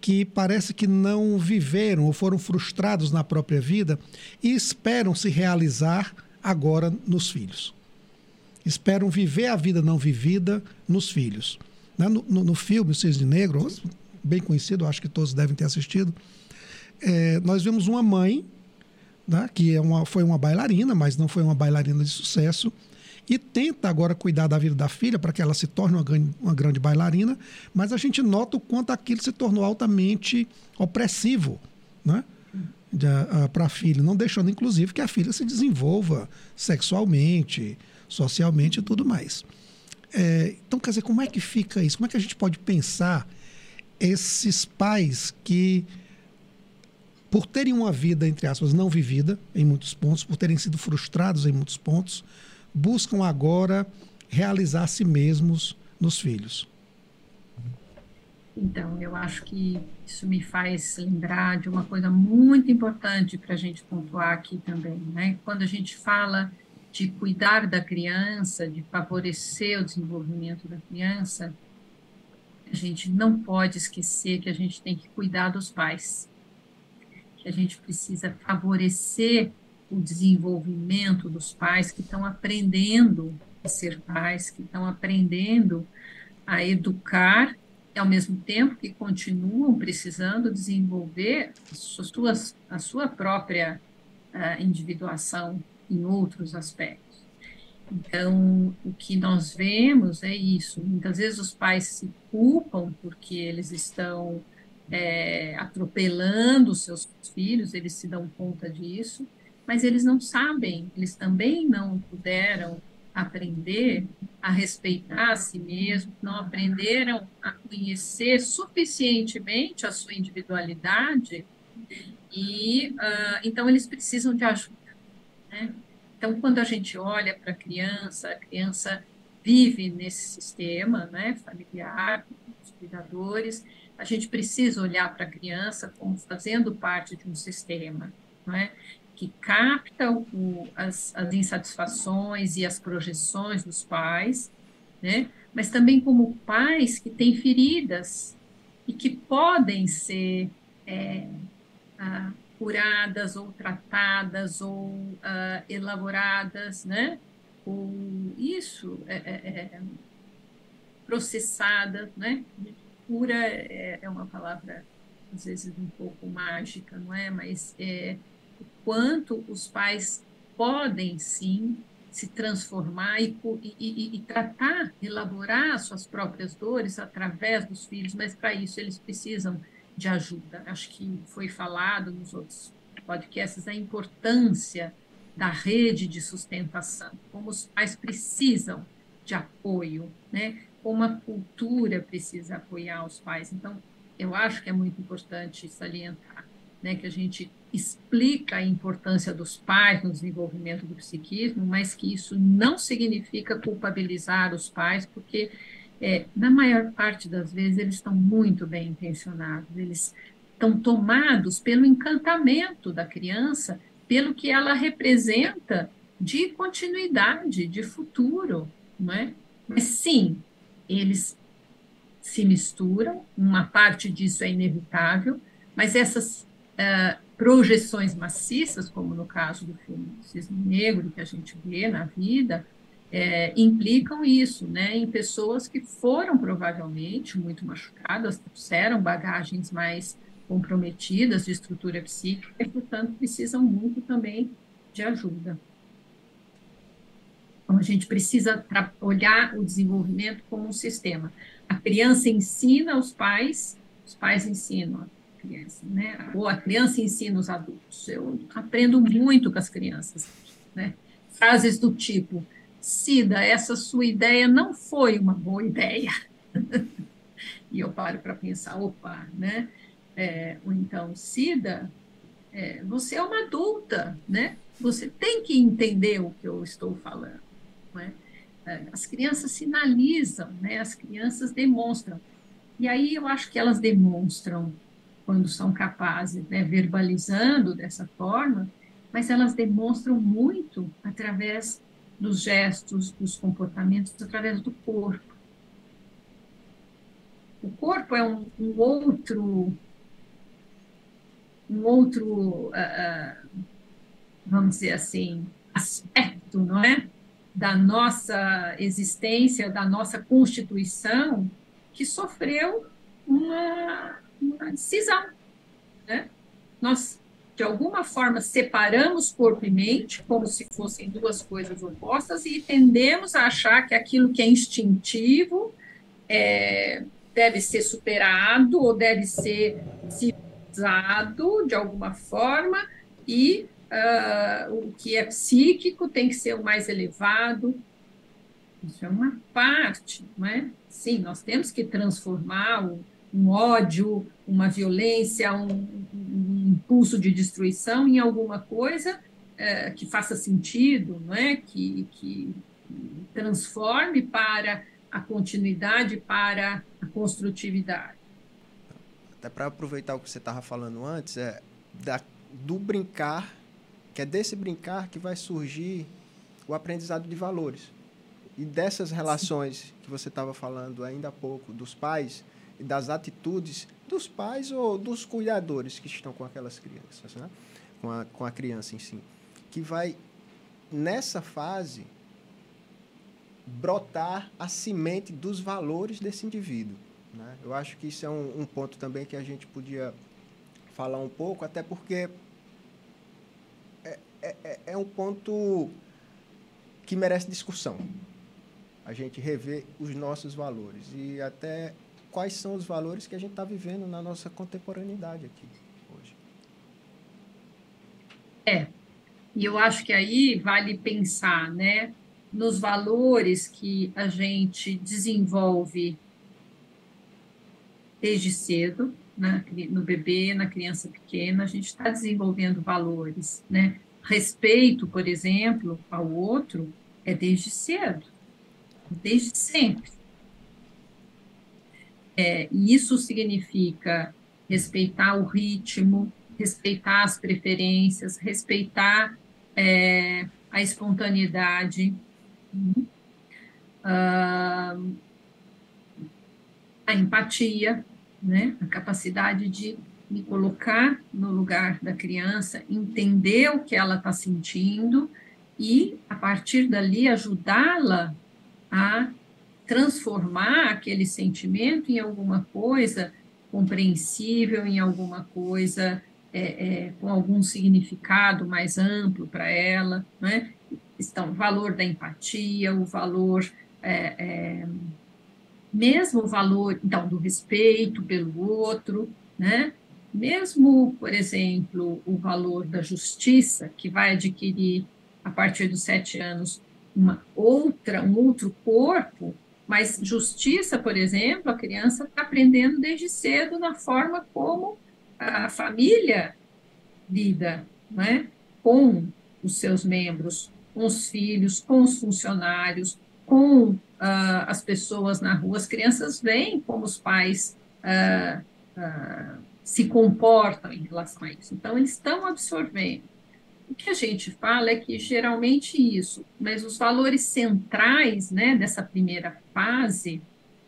que parece que não viveram ou foram frustrados na própria vida e esperam se realizar agora nos filhos. Esperam viver a vida não vivida nos filhos. Né? No, no, no filme O Cisne Negro, bem conhecido, acho que todos devem ter assistido, é, nós vemos uma mãe, né, que é uma, foi uma bailarina, mas não foi uma bailarina de sucesso, e tenta agora cuidar da vida da filha para que ela se torne uma grande, uma grande bailarina, mas a gente nota o quanto aquilo se tornou altamente opressivo né? uh, para a filha, não deixando, inclusive, que a filha se desenvolva sexualmente, socialmente e tudo mais. É, então, quer dizer, como é que fica isso? Como é que a gente pode pensar esses pais que, por terem uma vida, entre aspas, não vivida em muitos pontos, por terem sido frustrados em muitos pontos, buscam agora realizar a si mesmos nos filhos? Então, eu acho que isso me faz lembrar de uma coisa muito importante para a gente pontuar aqui também, né? Quando a gente fala de cuidar da criança, de favorecer o desenvolvimento da criança, a gente não pode esquecer que a gente tem que cuidar dos pais, que a gente precisa favorecer o desenvolvimento dos pais que estão aprendendo a ser pais, que estão aprendendo a educar, e ao mesmo tempo que continuam precisando desenvolver as suas, a sua própria uh, individuação em outros aspectos. Então, o que nós vemos é isso. Muitas vezes os pais se culpam porque eles estão é, atropelando os seus filhos, eles se dão conta disso, mas eles não sabem, eles também não puderam aprender a respeitar a si mesmos, não aprenderam a conhecer suficientemente a sua individualidade, e uh, então eles precisam de ajuda. Né? Então, quando a gente olha para a criança, a criança vive nesse sistema né, familiar, os cuidadores, a gente precisa olhar para a criança como fazendo parte de um sistema, não é? Que capta o, as, as, insatisfações e as projeções dos pais, né? mas também como pais que têm feridas e que podem ser é, ah, curadas ou tratadas ou uh, elaboradas, né? Ou isso é, é, é processada, né? Cura é, é, uma palavra às vezes um pouco mágica, não é? Mas é quanto os pais podem sim se transformar e, e, e, tratar, elaborar suas próprias dores através dos filhos, mas para isso eles precisam de ajuda. Acho que foi falado nos outros podcasts a importância da rede de sustentação, como os pais precisam de apoio, né? Como a cultura precisa apoiar os pais. Então, eu acho que é muito importante salientar, né, que a gente explica a importância dos pais no desenvolvimento do psiquismo, mas que isso não significa culpabilizar os pais, porque é, na maior parte das vezes, eles estão muito bem intencionados, eles estão tomados pelo encantamento da criança, pelo que ela representa de continuidade, de futuro, não é? Mas sim, eles se misturam, uma parte disso é inevitável, mas essas uh, projeções maciças, como no caso do filme Cisne Negro, que a gente vê na vida, é, implicam isso, né, em pessoas que foram provavelmente muito machucadas, trouxeram bagagens mais comprometidas de estrutura psíquica e, portanto, precisam muito também de ajuda. Então, a gente precisa olhar o desenvolvimento como um sistema. A criança ensina os pais, os pais ensinam criança, né? Ou a criança ensina os adultos. Eu aprendo muito com as crianças, né? Frases do tipo: Cida, essa sua ideia não foi uma boa ideia. e eu paro para pensar, opa, né? É, ou então, Cida, é, você é uma adulta, né? Você tem que entender o que eu estou falando. Né? As crianças sinalizam, né? As crianças demonstram. E aí eu acho que elas demonstram quando são capazes, né? verbalizando dessa forma, mas elas demonstram muito através dos gestos, dos comportamentos, através do corpo. O corpo é um, um outro, um outro, uh, vamos dizer assim, aspecto, não é, da nossa existência, da nossa constituição, que sofreu uma, uma decisão, né? Nós de alguma forma separamos corpo e mente como se fossem duas coisas opostas e tendemos a achar que aquilo que é instintivo é, deve ser superado ou deve ser civilizado de alguma forma e uh, o que é psíquico tem que ser o mais elevado. Isso é uma parte, não é? Sim, nós temos que transformar o, um ódio, uma violência, um, um impulso de destruição em alguma coisa é, que faça sentido, não é? que, que transforme para a continuidade, para a construtividade. Até para aproveitar o que você estava falando antes, é da, do brincar, que é desse brincar que vai surgir o aprendizado de valores. E dessas relações que você estava falando ainda há pouco, dos pais, das atitudes dos pais ou dos cuidadores que estão com aquelas crianças, né? com, a, com a criança em si, que vai, nessa fase, brotar a semente dos valores desse indivíduo. Né? Eu acho que isso é um, um ponto também que a gente podia falar um pouco, até porque é, é, é, é um ponto que merece discussão. A gente rever os nossos valores e até quais são os valores que a gente está vivendo na nossa contemporaneidade aqui hoje. É, e eu acho que aí vale pensar, né, nos valores que a gente desenvolve desde cedo, né, no bebê, na criança pequena, a gente está desenvolvendo valores, né? Respeito, por exemplo, ao outro é desde cedo, desde sempre. É, e isso significa respeitar o ritmo, respeitar as preferências, respeitar é, a espontaneidade, uh, a empatia, né? a capacidade de me colocar no lugar da criança, entender o que ela está sentindo e, a partir dali, ajudá-la a transformar aquele sentimento em alguma coisa compreensível, em alguma coisa é, é, com algum significado mais amplo para ela, né? Então, o valor da empatia, o valor, é, é, mesmo o valor, então, do respeito pelo outro, né? Mesmo, por exemplo, o valor da justiça, que vai adquirir, a partir dos sete anos, uma outra, um outro corpo, mas justiça, por exemplo, a criança está aprendendo desde cedo na forma como a família lida né, com os seus membros, com os filhos, com os funcionários, com uh, as pessoas na rua. As crianças veem como os pais uh, uh, se comportam em relação a isso. Então, eles estão absorvendo. O que a gente fala é que geralmente isso, mas os valores centrais né, dessa primeira fase,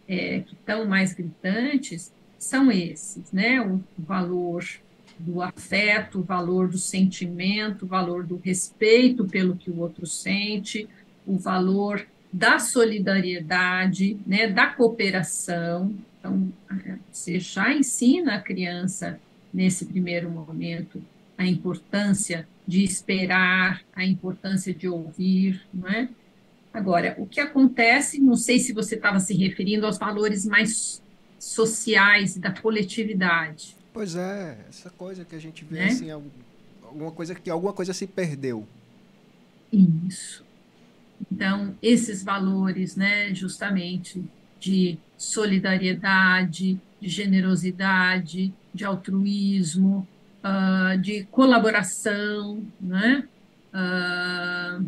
é, que estão mais gritantes, são esses, né? O valor do afeto, o valor do sentimento, o valor do respeito pelo que o outro sente, o valor da solidariedade, né, da cooperação. Então, você já ensina a criança nesse primeiro momento a importância de esperar, a importância de ouvir, não é? Agora, o que acontece, não sei se você estava se referindo aos valores mais sociais da coletividade. Pois é, essa coisa que a gente vê né? assim, alguma coisa que alguma coisa se perdeu. Isso. Então, esses valores, né, justamente de solidariedade, de generosidade, de altruísmo, uh, de colaboração, né, uh,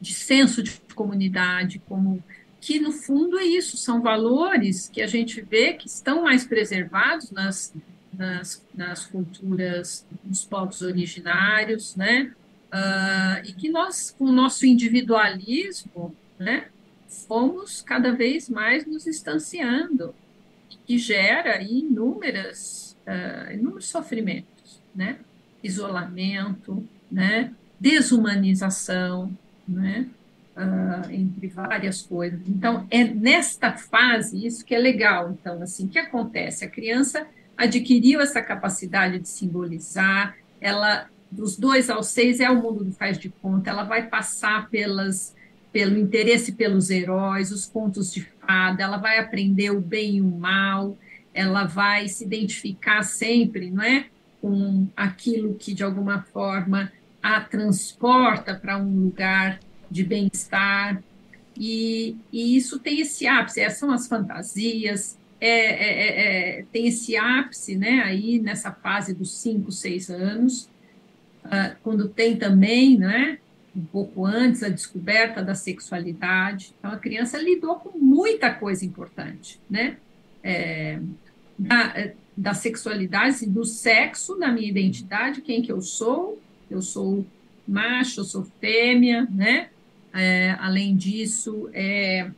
de senso de comunidade, como que no fundo é isso, são valores que a gente vê que estão mais preservados nas, nas, nas culturas dos povos originários, né? Uh, e que nós, com o nosso individualismo, né, fomos cada vez mais nos distanciando, que gera inúmeras, uh, inúmeros sofrimentos, né? Isolamento, né? Desumanização, né? uh, entre várias coisas. Então, é nesta fase isso que é legal. Então, assim, o que acontece? A criança adquiriu essa capacidade de simbolizar, ela, dos dois aos seis, é o mundo do faz de conta, ela vai passar pelas, pelo interesse pelos heróis, os contos de fada, ela vai aprender o bem e o mal, ela vai se identificar sempre, não é? Com aquilo que, de alguma forma, a transporta para um lugar de bem-estar, e, e, isso tem esse ápice, essas são as fantasias, é, é, é, é, tem esse ápice, né, aí nessa fase dos 5, 6 anos, uh, quando tem também, né, um pouco antes, a descoberta da sexualidade, então a criança lidou com muita coisa importante, né, é, da, da sexualidade, do sexo, da minha identidade, quem que eu sou, eu sou macho, eu sou fêmea, né, é, além disso, é,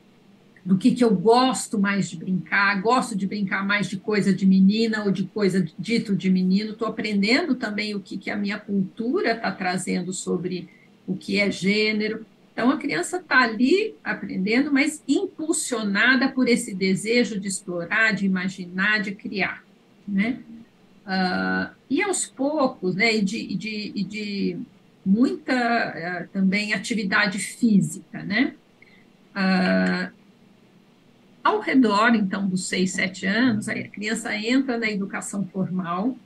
do que, que eu gosto mais de brincar, gosto de brincar mais de coisa de menina ou de coisa dito de menino, estou aprendendo também o que, que a minha cultura está trazendo sobre o que é gênero. Então, a criança está ali aprendendo, mas impulsionada por esse desejo de explorar, de imaginar, de criar. Né? Uh, e aos poucos, né, e de, de, de muita uh, também atividade física, né? Uh, ao redor, então, dos seis, sete anos, a criança entra na educação formal,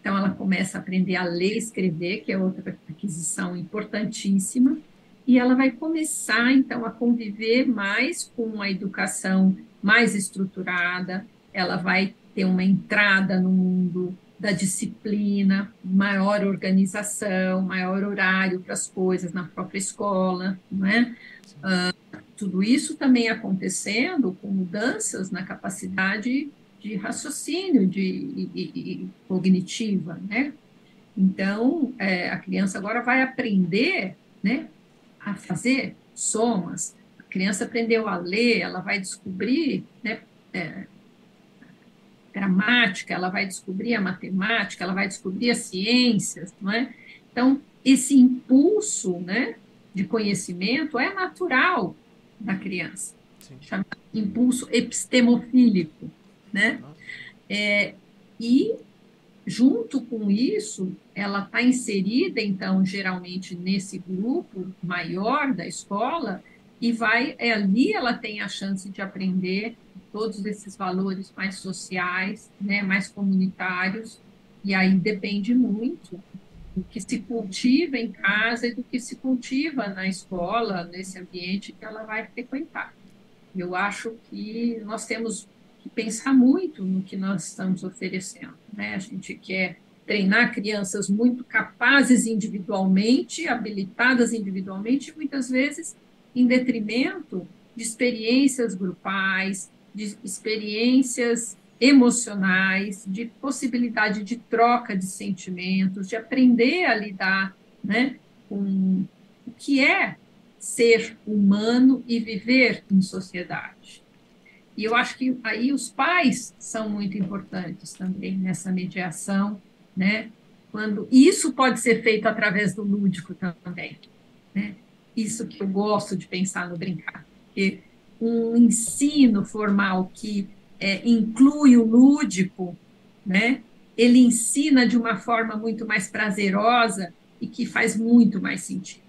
então ela começa a aprender a ler e escrever, que é outra aquisição importantíssima, e ela vai começar, então, a conviver mais com a educação mais estruturada, ela vai ter uma entrada no mundo da disciplina, maior organização, maior horário para as coisas na própria escola? Uh, tudo isso também acontecendo com mudanças na capacidade de raciocínio de, de cognitiva, né? Então, é, a criança agora vai aprender, né, a fazer somas. A criança aprendeu a ler, ela vai descobrir, né, é, gramática, ela vai descobrir a matemática, ela vai descobrir as ciências, não é? Então, esse impulso, né, de conhecimento é natural da criança, chamado impulso epistemofílico, né? É, e junto com isso, ela está inserida, então, geralmente nesse grupo maior da escola e vai, é, ali ela tem a chance de aprender todos esses valores mais sociais, né, mais comunitários, e aí depende muito do que se cultiva em casa e do que se cultiva na escola, nesse ambiente que ela vai frequentar. Eu acho que nós temos que pensar muito no que nós estamos oferecendo. Né? A gente quer treinar crianças muito capazes individualmente, habilitadas individualmente, muitas vezes em detrimento de experiências grupais, de experiências emocionais, de possibilidade de troca de sentimentos, de aprender a lidar né, com o que é ser humano e viver em sociedade. E eu acho que aí os pais são muito importantes também nessa mediação, né? Quando isso pode ser feito através do lúdico também, né? Isso que eu gosto de pensar no brincar, porque um ensino formal que é, inclui o lúdico, né? Ele ensina de uma forma muito mais prazerosa e que faz muito mais sentido.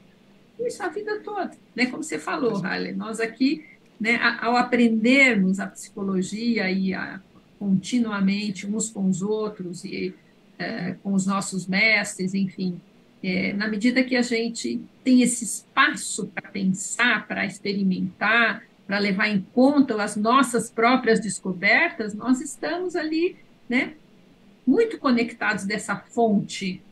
Isso a vida toda, né? Como você falou, Halle, nós aqui, né, ao aprendermos a psicologia e a, continuamente uns com os outros e é, com os nossos mestres, enfim, é, na medida que a gente tem esse espaço para pensar, para experimentar, para levar em conta as nossas próprias descobertas, nós estamos ali, né, muito conectados dessa fonte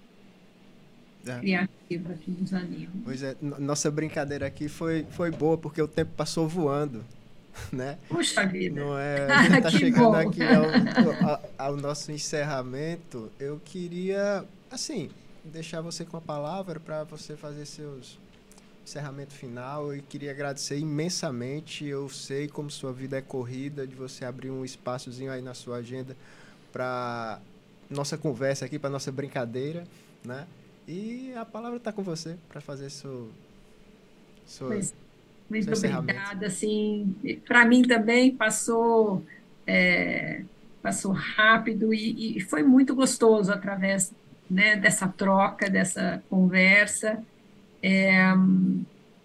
é. criativa que nos anima. Pois é, nossa brincadeira aqui foi, foi boa, porque o tempo passou voando. Né? Puxa vida! Não é, a gente está chegando bom. aqui ao, ao, ao nosso encerramento. Eu queria, assim, deixar você com a palavra para você fazer seus encerramento final e queria agradecer imensamente. Eu sei como sua vida é corrida, de você abrir um espaçozinho aí na sua agenda para nossa conversa aqui, para nossa brincadeira, né? E a palavra está com você para fazer seu, seu, pois, muito obrigada. Assim, para mim também passou é, passou rápido e, e, foi muito gostoso através né, dessa troca, dessa conversa. É,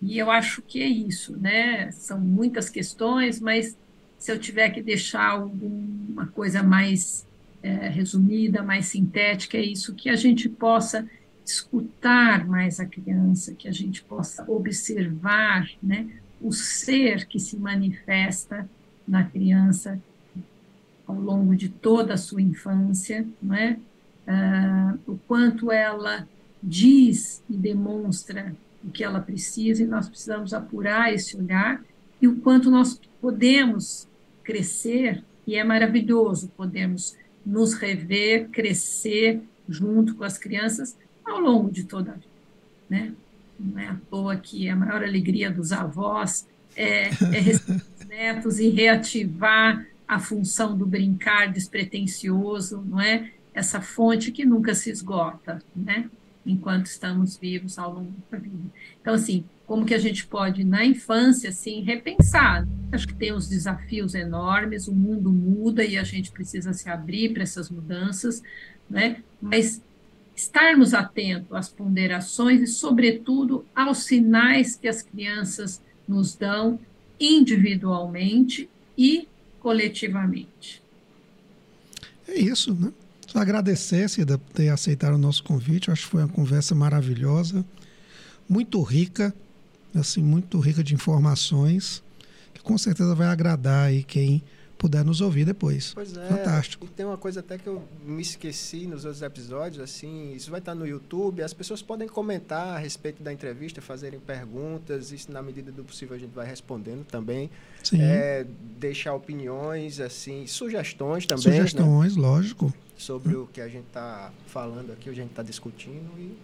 e eu acho que é isso, né? São muitas questões, mas se eu tiver que deixar alguma coisa mais é, resumida, mais sintética, é isso, que a gente possa escutar mais a criança, que a gente possa observar né, o ser que se manifesta na criança ao longo de toda a sua infância, não é? Ah, o quanto ela diz e demonstra o que ela precisa e nós precisamos apurar esse olhar e o quanto nós podemos crescer e é maravilhoso podermos nos rever, crescer junto com as crianças ao longo de toda a vida, né? Não é à toa que a maior alegria dos avós é, é receber os netos e reativar a função do brincar despretensioso, não é? Essa fonte que nunca se esgota, né? Enquanto estamos vivos ao longo da vida. Então, assim, como que a gente pode, na infância, assim, repensar? Acho que tem uns desafios enormes, o mundo muda e a gente precisa se abrir para essas mudanças, né? Mas estarmos atentos às ponderações e, sobretudo, aos sinais que as crianças nos dão individualmente e coletivamente. É isso, né? Agradecer, Cida, por ter aceitado o nosso convite. acho que foi uma conversa maravilhosa, muito rica, assim, muito rica de informações, que com certeza vai agradar aí quem puder nos ouvir depois. Pois é. Fantástico. E tem uma coisa até que eu me esqueci nos outros episódios, assim, isso vai estar no YouTube, as pessoas podem comentar a respeito da entrevista, fazerem perguntas, isso na medida do possível a gente vai respondendo também. Sim. É, deixar opiniões, assim, sugestões também. Sugestões, né? lógico. Sobre o que a gente está falando aqui, o que a gente está discutindo e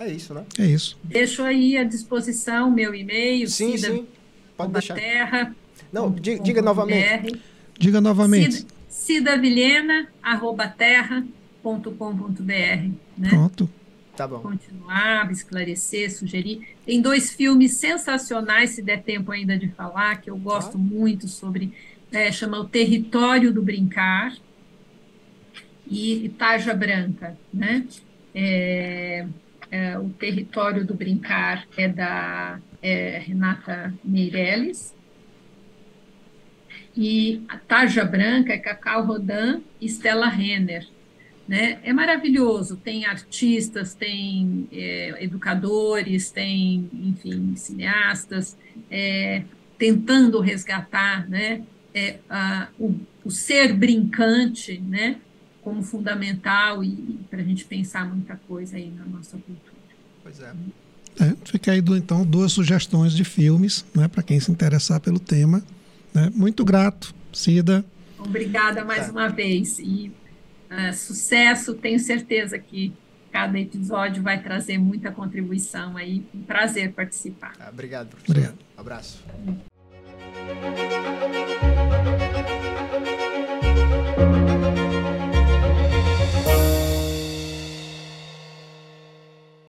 é isso, né? É isso. Deixo aí à disposição meu e-mail, sim, sim. Pode deixar. Terra. Não, diga, diga novamente. Diga novamente. cidavilena.terra.com.br. Né? Pronto. Tá bom. Continuar, esclarecer, sugerir. Tem dois filmes sensacionais, se der tempo ainda de falar, que eu gosto ah. muito sobre. É, chama O Território do Brincar e Tarja Branca. Né? É, é, o Território do Brincar é da é, Renata Meirelles e a Tarja Branca é Cacau Rodin e Stella Renner. Né? É maravilhoso, tem artistas, tem é, educadores, tem, enfim, cineastas, é, tentando resgatar né, é, a, o, o, ser brincante né, como fundamental e, e para a gente pensar muita coisa aí na nossa cultura. Pois é. é fica aí, então, duas sugestões de filmes, né, para quem se interessar pelo tema. Né? Muito grato, Cida. Obrigada mais tá. uma vez. E uh, sucesso, tenho certeza que cada episódio vai trazer muita contribuição aí. Um prazer participar. Obrigado, professor. Obrigado. Um abraço.